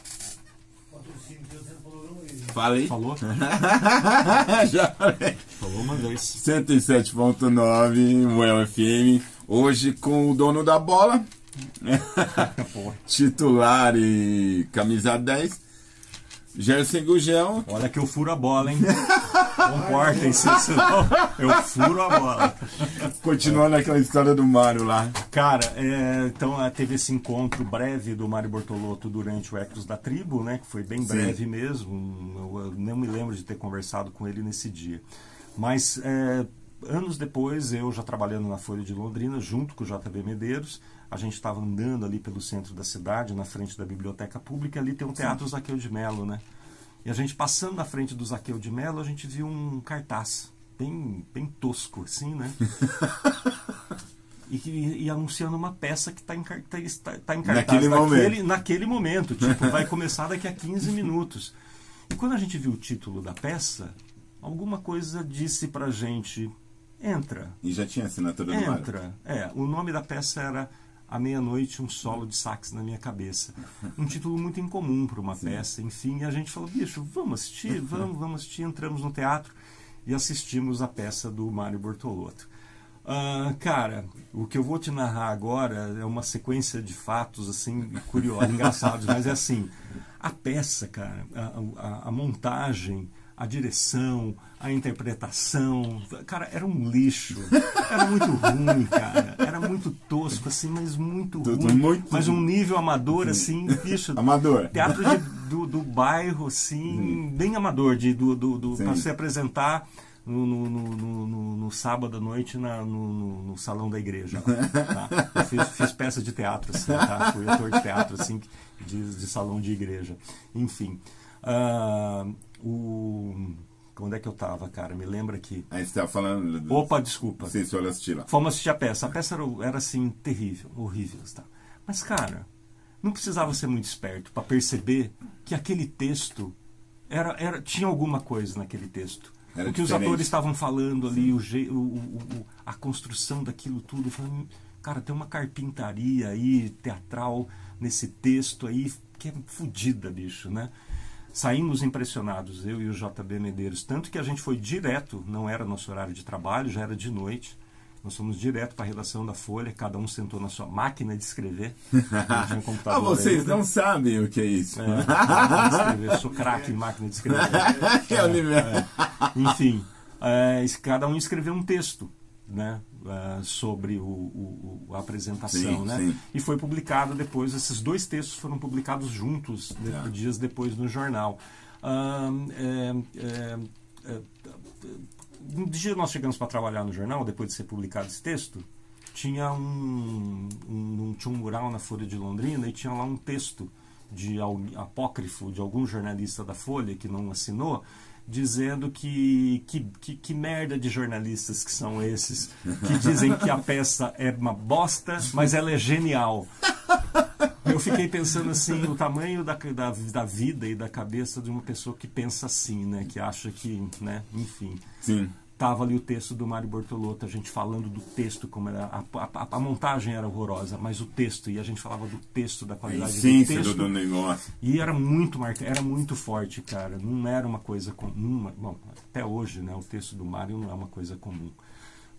Falei? Falou? Já falei. Falou uma vez. 107.9, Well FM. Hoje com o dono da bola. Titular e camisa 10. Gerson Gugel. Olha que eu furo a bola, hein? Comportem-se, senão eu furo a bola. Continuando aquela história do Mário lá. Cara, é, então teve esse encontro breve do Mário Bortolotto durante o Ecos da Tribo, né? Que foi bem breve Sim. mesmo. Eu, não me lembro de ter conversado com ele nesse dia. Mas é, anos depois, eu já trabalhando na Folha de Londrina, junto com o JB Medeiros, a gente estava andando ali pelo centro da cidade, na frente da biblioteca pública, ali tem o Teatro Sim. Zaqueu de Melo, né? E a gente passando na frente do Zaqueu de Melo, a gente viu um cartaz bem, bem tosco, assim, né? e, e, e anunciando uma peça que está em, tá, tá em cartaz Naquele naquele, momento. naquele momento. Tipo, vai começar daqui a 15 minutos. E quando a gente viu o título da peça, alguma coisa disse pra gente: entra, E já tinha assinatura do Mário. entra. É, o nome da peça era À Meia-Noite, um solo de sax na minha cabeça. Um título muito incomum para uma peça, enfim. E a gente falou: bicho, vamos assistir, vamos, vamos assistir. Entramos no teatro e assistimos a peça do Mário Bortolotto. Ah, cara, o que eu vou te narrar agora é uma sequência de fatos assim curiosos, engraçados, mas é assim: a peça, cara, a, a- a montagem, a direção, a interpretação, cara, era um lixo. Era muito ruim, cara. Era muito tosco, assim, mas muito Tudo ruim. muito- Mas um nível amador, assim, bicho. Amador. Teatro de- do, do bairro, assim, bem amador, de, do, do, do, pra se apresentar no, no, no, no- no- sábado à noite na, no, no- salão da igreja. tá? Eu fiz, fiz peça de teatro, assim, tá? Fui ator de teatro, assim, de, de salão de igreja. Enfim. ah, o... Onde é que eu tava, cara? Me lembra aqui. Aí você tava falando. do- Opa, desculpa. Sei se eu assisti lá. Fomos assistir a peça. A peça era, era assim, terrível, horrível. Tá? Mas, cara, não precisava ser muito esperto para perceber que aquele texto era, era, tinha alguma coisa naquele texto. Era o que os diferente. atores estavam falando ali, o, o- o- a construção daquilo tudo. Falei, cara, tem uma carpintaria aí, teatral, nesse texto aí, que é fodida, bicho, né? Saímos impressionados, eu e o JB Medeiros. Tanto que a gente foi direto, não era nosso horário de trabalho, já era de noite. Nós fomos direto para a redação da Folha, cada um sentou na sua máquina de escrever. Tinha Ah, vocês ainda. não sabem o que é isso. É, escrever. Sou craque em máquina de escrever. É, Oliveira. Enfim, é, cada um escreveu um texto né, é, sobre o, o- a apresentação. Sim, né? sim. E foi publicado depois, esses dois textos foram publicados juntos, de- Tá. dias depois no jornal. Ahn, é, é, é, um dia nós chegamos para trabalhar no jornal, depois de ser publicado esse texto, tinha um, um, tinha um mural na Folha de Londrina e tinha lá um texto de apócrifo de algum jornalista da Folha que não assinou, dizendo que, que, que, que merda de jornalistas que são esses, que dizem que a peça é uma bosta, mas ela é genial. Eu fiquei pensando assim, o tamanho da, da, da vida e da cabeça de uma pessoa que pensa assim, né? Que acha que, né? Enfim. Sim. Tava ali o texto do Mário Bortolotto, a gente falando do texto, como era. A, a, a montagem era horrorosa, mas o texto, e a gente falava do texto, da A qualidade do texto. do, negócio. E era muito era muito forte, cara. Não era uma coisa comum. Bom, até hoje, né? O texto do Mário não é uma coisa comum.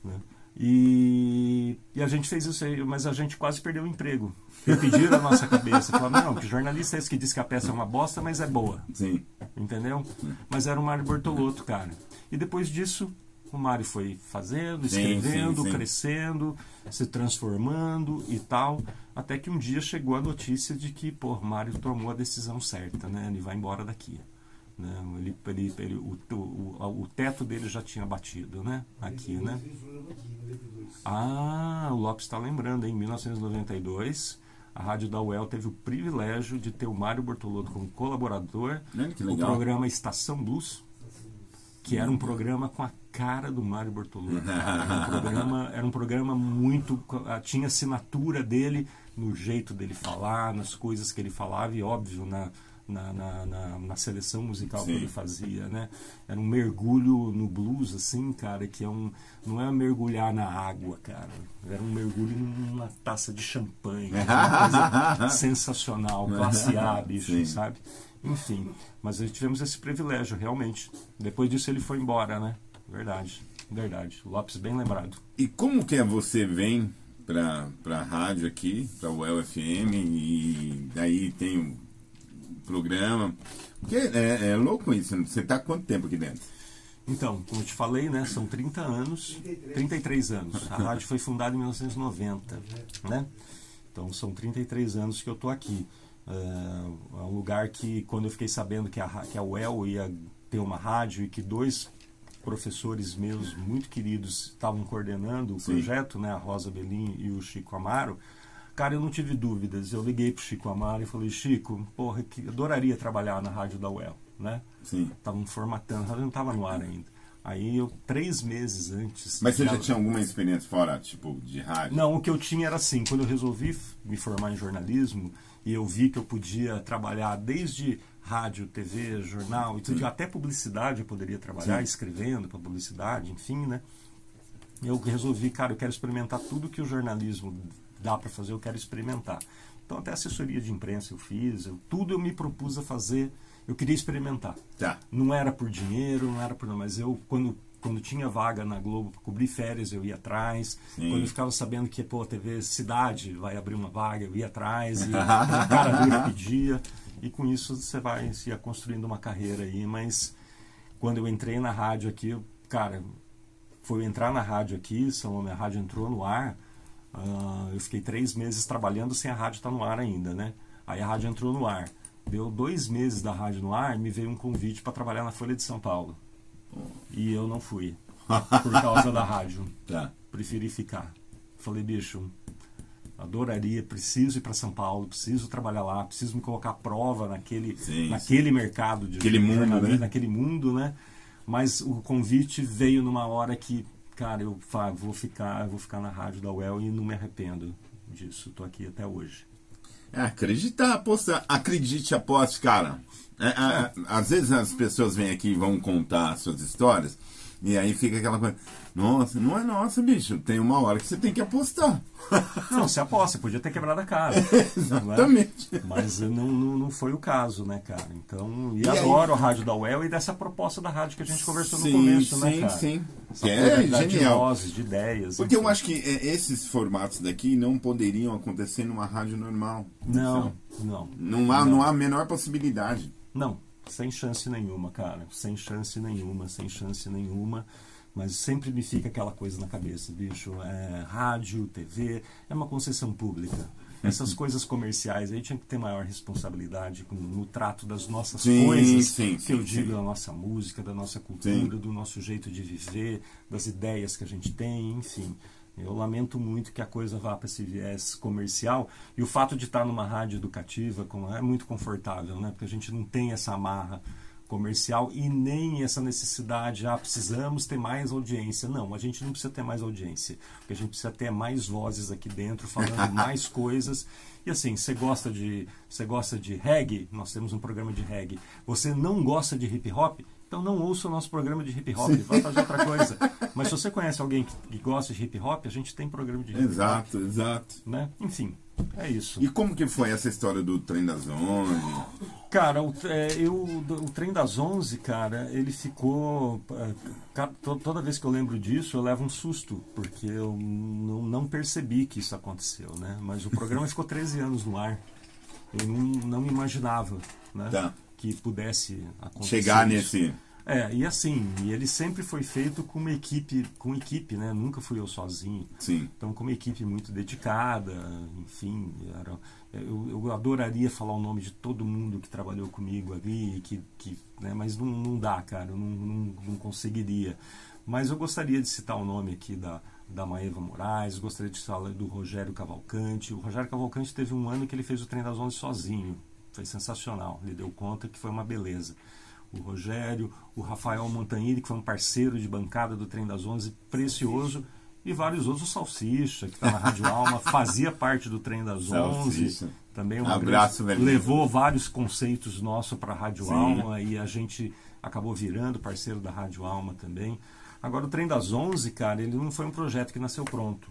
Né? E, e a gente fez isso aí, mas a gente quase perdeu o emprego. Repetiram a nossa cabeça. Falaram, não, que jornalista é esse que diz que a peça é uma bosta, mas é boa. Sim. Entendeu? Mas era o Mário Bortolotto, cara. E depois disso, o Mário foi fazendo, Sim, escrevendo, sim, sim. crescendo, se transformando e tal. Até que um dia chegou a notícia de que, pô, o Mário tomou a decisão certa, né? Ele vai embora daqui. Né? Ele, ele, ele- o, o, o teto dele já tinha batido, né? Aqui, né? Ah, o Lopes está lembrando, em 1992, a Rádio da UEL teve o privilégio de ter o Mário Bortolotto como colaborador Olha que o programa Estação Blues, que era um programa com a cara do Mário Bortolotto. Era um programa, era um programa muito. ah, tinha assinatura dele no jeito dele falar, nas coisas que ele falava, e óbvio, na, na, na, na- na seleção musical que Sim. ele fazia, né? Era um mergulho no blues, assim, cara, que é um. Não é mergulhar na água, cara. Era um mergulho numa taça de champanhe. Uma coisa sensacional, classe A, bicho, Sim. sabe? Enfim, mas nós tivemos esse privilégio, realmente. Depois disso ele foi embora, né? Verdade, verdade. Lopes bem lembrado. E como que é você vem pra, pra rádio aqui, pra UEL FM, e daí tem um programa. Porque é, é louco isso, você tá há quanto tempo aqui dentro? Então, como eu te falei, né, são 30 anos, 33 anos. A rádio foi fundada em 1990, né? Então são 33 anos que eu tô aqui. É é um lugar que, quando eu fiquei sabendo que a, que a UEL ia ter uma rádio e que dois professores meus muito queridos estavam coordenando o Sim. projeto, né, a Rosa Belim e o Chico Amaro, cara, eu não tive dúvidas. Eu liguei pro Chico Amaro e falei, Chico, porra, que adoraria trabalhar na rádio da UEL, né? Sim. Estavam formatando, a rádio não estava no ar ainda. Aí eu, três meses antes. Mas você já tinha alguma experiência fora, tipo, de rádio? Não, o que eu tinha era assim, quando eu resolvi me formar em jornalismo e eu vi que eu podia trabalhar desde rádio, TV, jornal tudo, até publicidade eu poderia trabalhar, Sim. escrevendo para publicidade, enfim, né? Eu resolvi, cara, eu quero experimentar tudo que o jornalismo dá para fazer, eu quero experimentar. Então até assessoria de imprensa eu fiz, eu- tudo eu me propus a fazer, eu queria experimentar Tá. não era por dinheiro, não era por mas eu quando quando tinha vaga na Globo para cobrir férias, eu ia atrás. Sim. Quando eu ficava sabendo que pô, a TV Cidade vai abrir uma vaga, eu ia atrás. E o cara dura pedia. E com isso você vai se construindo uma carreira aí. Mas quando eu entrei na rádio aqui, cara, foi eu entrar na rádio aqui, São, a rádio entrou no ar. ah, eu fiquei três meses trabalhando sem a rádio estar no ar ainda, né? Aí a rádio entrou no ar. Deu dois meses da rádio no ar, me veio um convite para trabalhar na Folha de São Paulo. E eu não fui, por causa da rádio. Tá. Preferi ficar. Falei, bicho, adoraria, preciso ir para São Paulo, preciso trabalhar lá, preciso me colocar à prova naquele, Sim, naquele mercado de Aquele mundo, né? naquele mundo, né? Mas o convite veio numa hora que, cara, eu vou ficar, eu vou ficar na rádio da UEL e não me arrependo disso. Tô aqui até hoje. É, acreditar, apostar. Acredite, aposte, cara. É, é, às vezes as pessoas vêm aqui e vão contar suas histórias, e aí fica aquela coisa. Nossa, não é nossa, bicho. Tem uma hora que você tem que apostar. Não, você aposta, podia ter quebrado a cara. Exatamente. né? Mas não, não, não foi o caso, né, cara? Então, e, E aí? adoro a rádio da UEL e dessa proposta da rádio que a gente conversou Sim, no começo, sim, né, cara? sim. Que é de genial. vozes, de ideias. Porque eu enfim. acho que é, esses formatos daqui não poderiam acontecer numa rádio normal. Não, não. Não há, não há a menor possibilidade. Não, sem chance nenhuma, cara. Sem chance nenhuma, sem chance nenhuma. Mas sempre me fica aquela coisa na cabeça, bicho. É, rádio, TV, é uma concessão pública. Essas coisas comerciais aí tinha que ter maior responsabilidade no trato das nossas Sim, coisas. sim, que sim, eu digo da nossa música, da nossa cultura, do nosso jeito de viver, das ideias que a gente tem, enfim. Eu lamento muito que a coisa vá para esse viés comercial e o fato de estar numa rádio educativa é muito confortável, né? Porque a gente não tem essa amarra comercial e nem essa necessidade, ah, precisamos ter mais audiência. Não, a gente não precisa ter mais audiência, porque a gente precisa ter mais vozes aqui dentro falando mais coisas. E assim, você gosta de, você gosta de reggae? Nós temos um programa de reggae. Você não gosta de hip hop? Então não ouça o nosso programa de hip hop, vai fazer outra coisa. Mas se você conhece alguém que, que gosta de hip hop, a gente tem programa de hip hop, Exato, exato. né? Enfim, é isso. E como que foi essa história do trem das onze? Cara, o, é, eu, o trem das 11, cara, ele ficou. é, toda vez que eu lembro disso, eu levo um susto, porque eu não, não percebi que isso aconteceu, né? Mas o programa ficou 13 anos no ar. Eu não, não imaginava né, Tá. Que pudesse acontecer. Chegar isso. nesse. É, e assim, e ele sempre foi feito com uma equipe, com equipe, né? Nunca fui eu sozinho. Sim. Então, com uma equipe muito dedicada, enfim, era, eu, eu adoraria falar o nome de todo mundo que trabalhou comigo ali, que, que, né, mas não, não dá, cara, eu não, não, não conseguiria. Mas eu gostaria de citar o nome aqui da, da Maeva Moraes, gostaria de falar do Rogério Cavalcante. O Rogério Cavalcante teve um ano que ele fez o Trem das Onze sozinho, foi sensacional, ele deu conta que foi uma beleza o Rogério, o Rafael Montanhiri, que foi um parceiro de bancada do Trem das Onze, precioso, e vários outros, o Salsicha, que está na Rádio Alma, fazia parte do Trem das Onze, Salsicha. também uma Abraço, grande, levou vários conceitos nossos para a Rádio Sim. Alma, e a gente acabou virando parceiro da Rádio Alma também. Agora, o Trem das Onze, cara, ele não foi um projeto que nasceu pronto.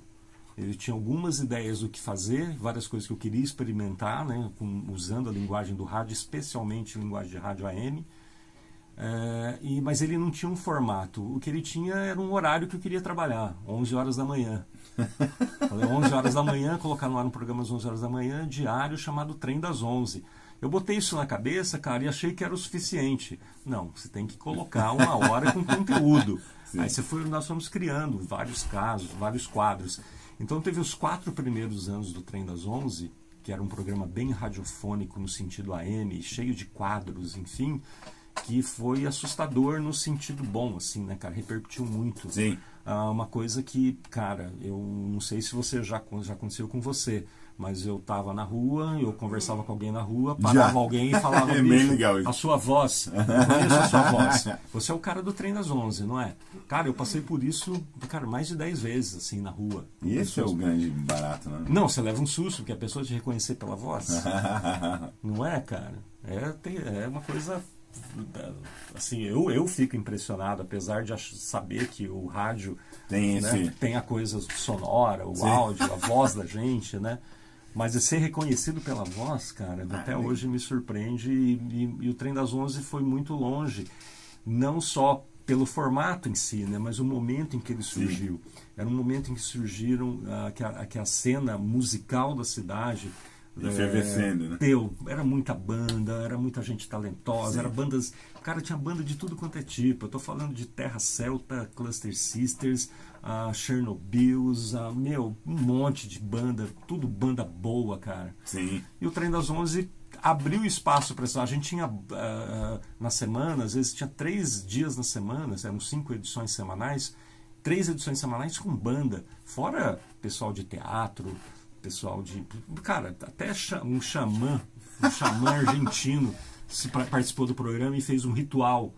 Ele tinha algumas ideias do que fazer, várias coisas que eu queria experimentar, né, com- usando a linguagem do rádio, especialmente a linguagem de rádio AM. É, e, mas ele não tinha um formato. O que ele tinha era um horário que eu queria trabalhar, 11 horas da manhã. Falei, 11 horas da manhã, colocar no ar um programa às 11 horas da manhã, diário, chamado Trem das 11. Eu botei isso na cabeça, cara, e achei que era o suficiente. Não, você tem que colocar uma hora com conteúdo. Aí você foi, nós fomos criando vários casos, vários quadros. Então teve os quatro primeiros anos do Trem das 11, que era um programa bem radiofônico no sentido AM, cheio de quadros, enfim, que foi assustador no sentido bom, assim, né, cara? Repercutiu muito. Sim. Ah, uma coisa que, cara, eu não sei se você já, já aconteceu com você, mas eu estava na rua, eu conversava com alguém na rua, parava Já. alguém e falava, É bem "Bicho, legal isso." a sua voz, conheço a sua voz. Você é o cara do trem das 11, não é? Cara, eu passei por isso, cara, mais de 10 vezes, assim, na rua. E esse é o grande barato, né? Não, você leva um susto, porque a pessoa te reconhecer pela voz. Não é, cara? É, tem- é uma coisa. Assim, eu, eu fico impressionado, apesar de saber que o rádio Tem né, tem a coisa sonora, o Sim. áudio, a voz da gente, né? Mas ser reconhecido pela voz, cara, Ah, até é. hoje me surpreende. E, e- e o Trem das Onze foi muito longe, não só pelo formato em si, né, mas o momento em que ele surgiu. Era um momento em que surgiram, ah, que, a, que a cena musical da cidade Efervescendo, né? Teu, era muita banda, era muita gente talentosa, Sim. era bandas. Cara, tinha banda de tudo quanto é tipo. Eu tô falando de Terra Celta, Cluster Sisters, a Chernobyls, a, meu, um monte de banda, tudo banda boa, cara. Sim. E o Trem das Onze abriu espaço para isso. A gente tinha ah, na semana, às vezes tinha três dias na semana, eram cinco edições semanais, três edições semanais com banda, fora pessoal de teatro, pessoal de. Cara, até um xamã, um xamã argentino se pa- participou do programa e fez um ritual.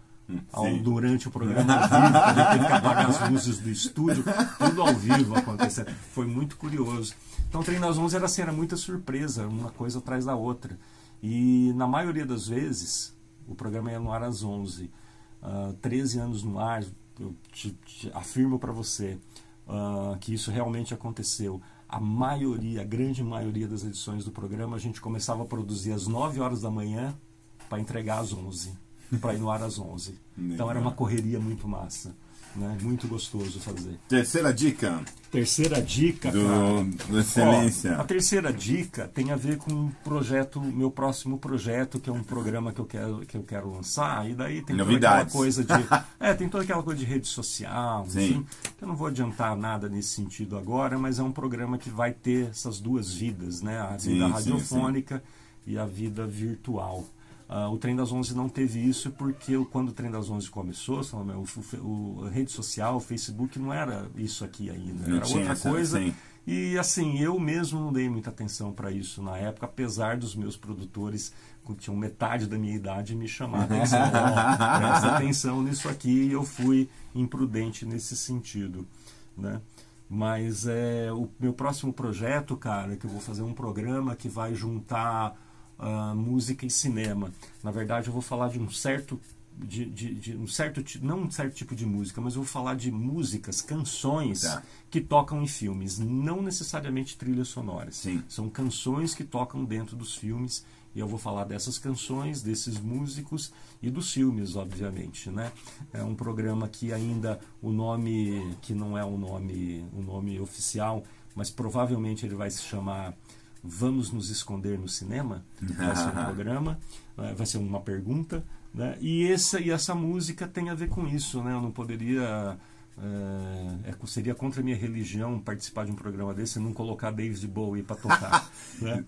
ao- sim. durante o programa ao vivo, ele teve que apagar as luzes do estúdio, tudo ao vivo acontecendo. Foi muito curioso. Então, o Trem das 11 era assim, era muita surpresa, uma coisa atrás da outra. E na maioria das vezes, o programa ia no ar às 11. Ah, 13 anos no ar, eu te, te afirmo para você ah, que isso realmente aconteceu. A maioria, a grande maioria das edições do programa, a gente começava a produzir às 9 horas da manhã para entregar às 11, para ir no ar às 11. Então era uma correria muito massa, né? muito gostoso fazer. Terceira dica Terceira dica, cara. do, do Excelência. Ó, a terceira dica tem a ver com um projeto, meu próximo projeto, que é um programa que eu quero, que eu quero lançar, e daí tem Novidades. toda aquela coisa de. é, tem toda aquela coisa de rede social, Sim. Eu não vou adiantar nada nesse sentido agora, mas é um programa que vai ter essas duas vidas, né? A Sim, vida sim, radiofônica e a vida virtual. Ah, o Trem das Onze não teve isso porque quando o Trem das Onze começou, o, o- a rede social, o Facebook não era isso aqui ainda, Não era tinha outra coisa. sim. E assim, eu mesmo não dei muita atenção para isso na época, apesar dos meus produtores, que tinham metade da minha idade, me chamar atenção. Presta atenção nisso aqui, e eu fui imprudente nesse sentido. Né? Mas é, o meu próximo projeto, cara, que eu vou fazer um programa que vai juntar ah, música e cinema. Na verdade, eu vou falar de um certo de, de- de um certo não um certo tipo de música, mas eu vou falar de músicas, canções Tá. que tocam em filmes, não necessariamente trilhas sonoras. Sim. São canções que tocam dentro dos filmes e eu vou falar dessas canções, desses músicos e dos filmes, obviamente, né? É um programa que ainda o nome que não é o nome o nome oficial, mas provavelmente ele vai se chamar Vamos nos esconder no cinema. Vai ser um programa, eh, vai ser uma pergunta, né? E essa e essa música tem a ver com isso, né? Eu não poderia é, é, seria contra a minha religião participar de um programa desse e não colocar David Bowie para tocar. né?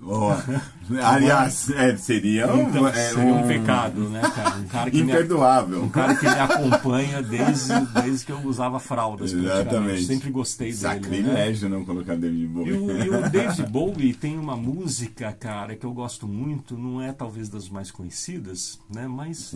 Aliás, é, seria, um, Então, é, seria um pecado, né, cara? Um cara que me, imperdoável. um cara que me acompanha desde, desde que eu usava fraldas. Exatamente. Sempre gostei dele. Né? Sacrilégio não colocar David E Bowie. o, e o David Bowie tem uma música, cara, que eu gosto muito, não é talvez das mais conhecidas, né? Mas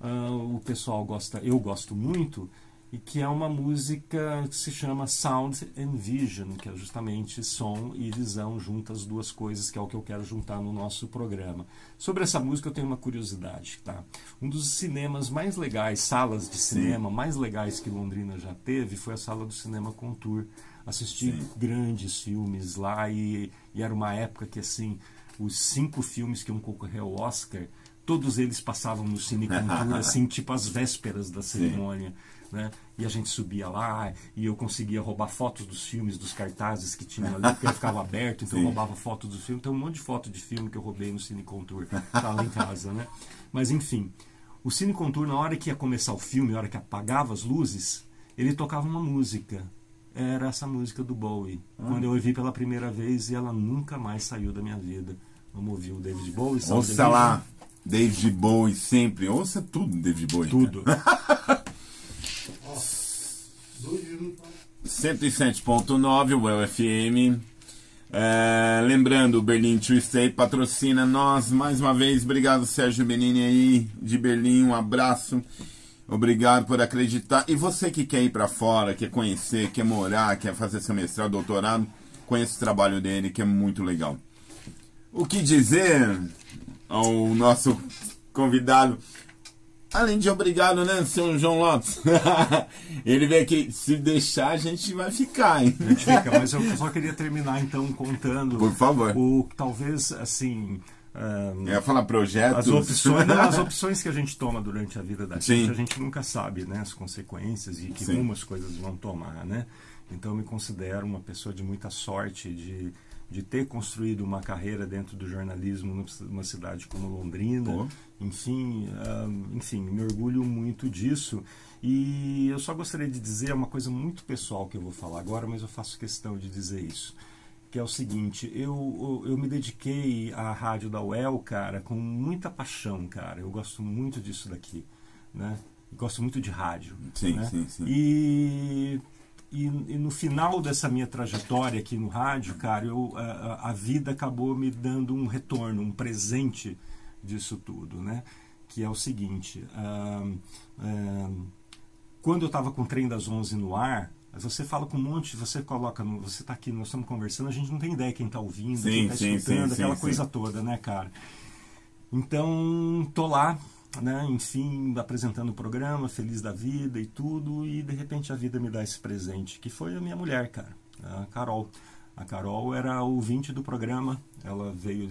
ah, o pessoal gosta, eu gosto muito, e que é uma música que se chama Sound and Vision, que é justamente som e visão juntas as duas coisas, que é o que eu quero juntar no nosso programa. Sobre essa música eu tenho uma curiosidade, tá? Um dos cinemas mais legais, salas de cinema mais legais que Londrina já teve, foi a sala do cinema Contour. Assisti Sim. grandes filmes lá e, e era uma época que assim os cinco filmes que iam concorrer ao Oscar todos eles passavam no Cine Contour assim tipo às vésperas da cerimônia né? e a gente subia lá e eu conseguia roubar fotos dos filmes dos cartazes que tinham ali porque ficava aberto então eu Sim. roubava fotos dos filmes tem um monte de foto de filme que eu roubei no Cine Contour tá lá em casa né mas enfim o Cine Contour na hora que ia começar o filme na hora que apagava as luzes ele tocava uma música era essa música do Bowie. Quando eu ouvi pela primeira vez e ela nunca mais saiu da minha vida. Vamos ouvir o David Bowie? Ouça Division? lá, David Bowie sempre. Ouça tudo, David Bowie. Tudo. 107.9, o UFM. É, lembrando, o Berlim Tuesday patrocina nós mais uma vez. Obrigado, Sérgio Benini aí de Berlim. Um abraço. Obrigado por acreditar. E você que quer ir para fora, quer conhecer, quer morar, quer fazer seu mestrado, doutorado, conheça o trabalho dele, que é muito legal. O que dizer ao nosso convidado? Além de obrigado, né, senhor João Lopes? Ele vê que se deixar a gente vai ficar, hein? A gente fica, mas eu só queria terminar então contando. Por favor. O talvez assim. Um, eu ia falar projetos. As opções, não, as opções que a gente toma durante a vida da gente, a gente nunca sabe, né, as consequências e que Sim. coisas vão tomar, né? Então eu me considero uma pessoa de muita sorte de de ter construído uma carreira dentro do jornalismo numa cidade como Londrina, enfim, enfim, me orgulho muito disso. E eu só gostaria de dizer uma coisa muito pessoal que eu vou falar agora, mas eu faço questão de dizer isso. Que é o seguinte, eu, eu, eu me dediquei à rádio da UEL, cara, com muita paixão, cara. Eu gosto muito disso daqui, né? gosto muito de rádio. Sim, né? sim, sim. E e, e, no final dessa minha trajetória aqui no rádio, cara, eu, a, a, vida acabou me dando um retorno, um presente disso tudo, né? Que é o seguinte: uh, uh, quando eu estava com o trem das 11 no ar, você fala com um monte, você coloca, no, você está aqui, nós estamos conversando, a gente não tem ideia quem está ouvindo, sim, quem está escutando, sim, aquela sim, coisa toda, né, cara? Então, tô lá né, enfim, apresentando o programa, feliz da vida e tudo, e de repente a vida me dá esse presente, que foi a minha mulher, cara, a Carol. A Carol era ouvinte do programa, ela veio,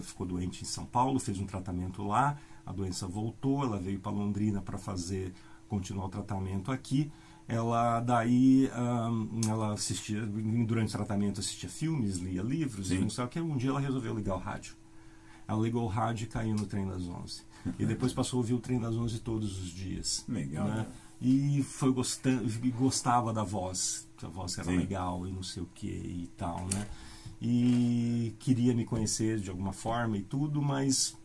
ficou doente em São Paulo, fez um tratamento lá, a doença voltou, ela veio para Londrina para fazer, continuar o tratamento aqui. Ela daí, um, ela assistia, durante o tratamento assistia filmes, lia livros, Sim. e não sei o que, um dia ela resolveu ligar o rádio. Ela ligou o rádio e caiu no trem das 11 e depois passou a ouvir o Trem das Onze todos os dias. Legal. Né? E foi gostando, gostava da voz, que a voz era Sim. legal e não sei o que e tal, né? E queria me conhecer de alguma forma e tudo, mas,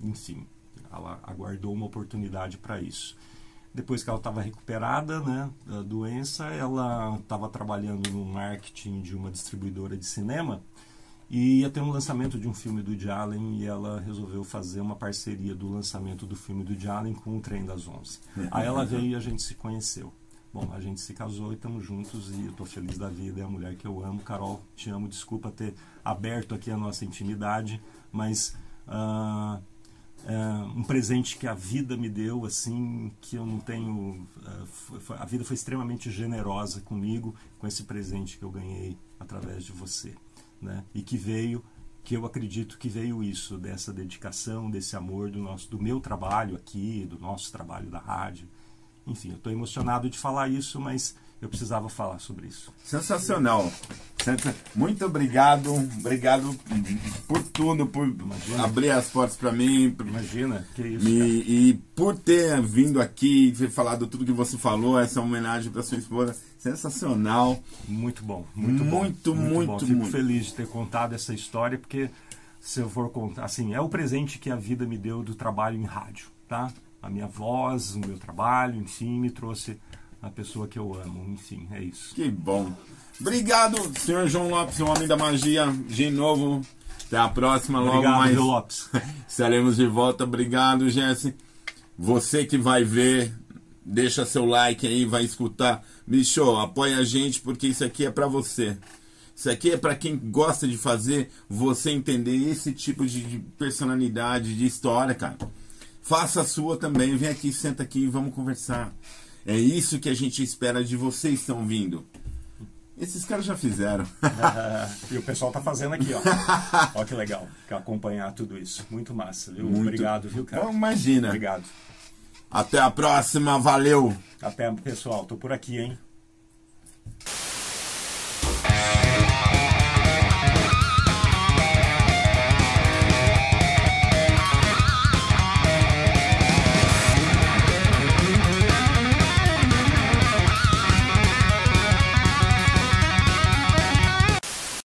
enfim, ela aguardou uma oportunidade para isso. Depois que ela estava recuperada né, da doença, ela estava trabalhando no marketing de uma distribuidora de cinema e ia ter um lançamento de um filme do Woody Allen e ela resolveu fazer uma parceria do lançamento do filme do Woody Allen com o Trem das Onze. Aí ela veio e a gente se conheceu. Bom, a gente se casou e estamos juntos e eu estou feliz da vida, é a mulher que eu amo. Carol, te amo, desculpa ter aberto aqui a nossa intimidade, mas uh, um presente que a vida me deu, assim, que eu não tenho. Uh, foi, a vida foi extremamente generosa comigo com esse presente que eu ganhei através de você né? E que veio, que eu acredito que veio isso dessa dedicação, desse amor do nosso, do meu trabalho aqui, do nosso trabalho da rádio. Enfim, eu estou emocionado de falar isso, mas eu precisava falar sobre isso. Sensacional. Muito obrigado, obrigado por tudo, por Imagina. abrir as portas para mim. Imagina, que isso. E, e, por ter vindo aqui e falado tudo que você falou, essa homenagem para sua esposa, sensacional. Muito bom, muito, muito bom. Muito, muito, bom. Fico muito. feliz de ter contado essa história, porque se eu for contar, assim, é o presente que a vida me deu do trabalho em rádio, tá? A minha voz, o meu trabalho, enfim, me trouxe a pessoa que eu amo. Enfim, é isso. Que bom. Obrigado, senhor João Lopes, o homem da magia. De novo, até a próxima. Obrigado, logo mais. Lopes. Estaremos de volta. Obrigado, Jesse. Você que vai ver, deixa seu like aí, vai escutar. Bicho, apoia a gente porque isso aqui é para você. Isso aqui é para quem gosta de fazer você entender esse tipo de personalidade, de história, cara. Faça a sua também. Vem aqui, senta aqui e vamos conversar. É isso que a gente espera de vocês estão vindo. Esses caras já fizeram. e o pessoal tá fazendo aqui, ó. Ó que legal, acompanhar tudo isso. Muito massa, viu? Muito. Obrigado, viu, cara? Bom, imagina. Obrigado. Até a próxima, valeu. Até, pessoal. Tô por aqui, hein?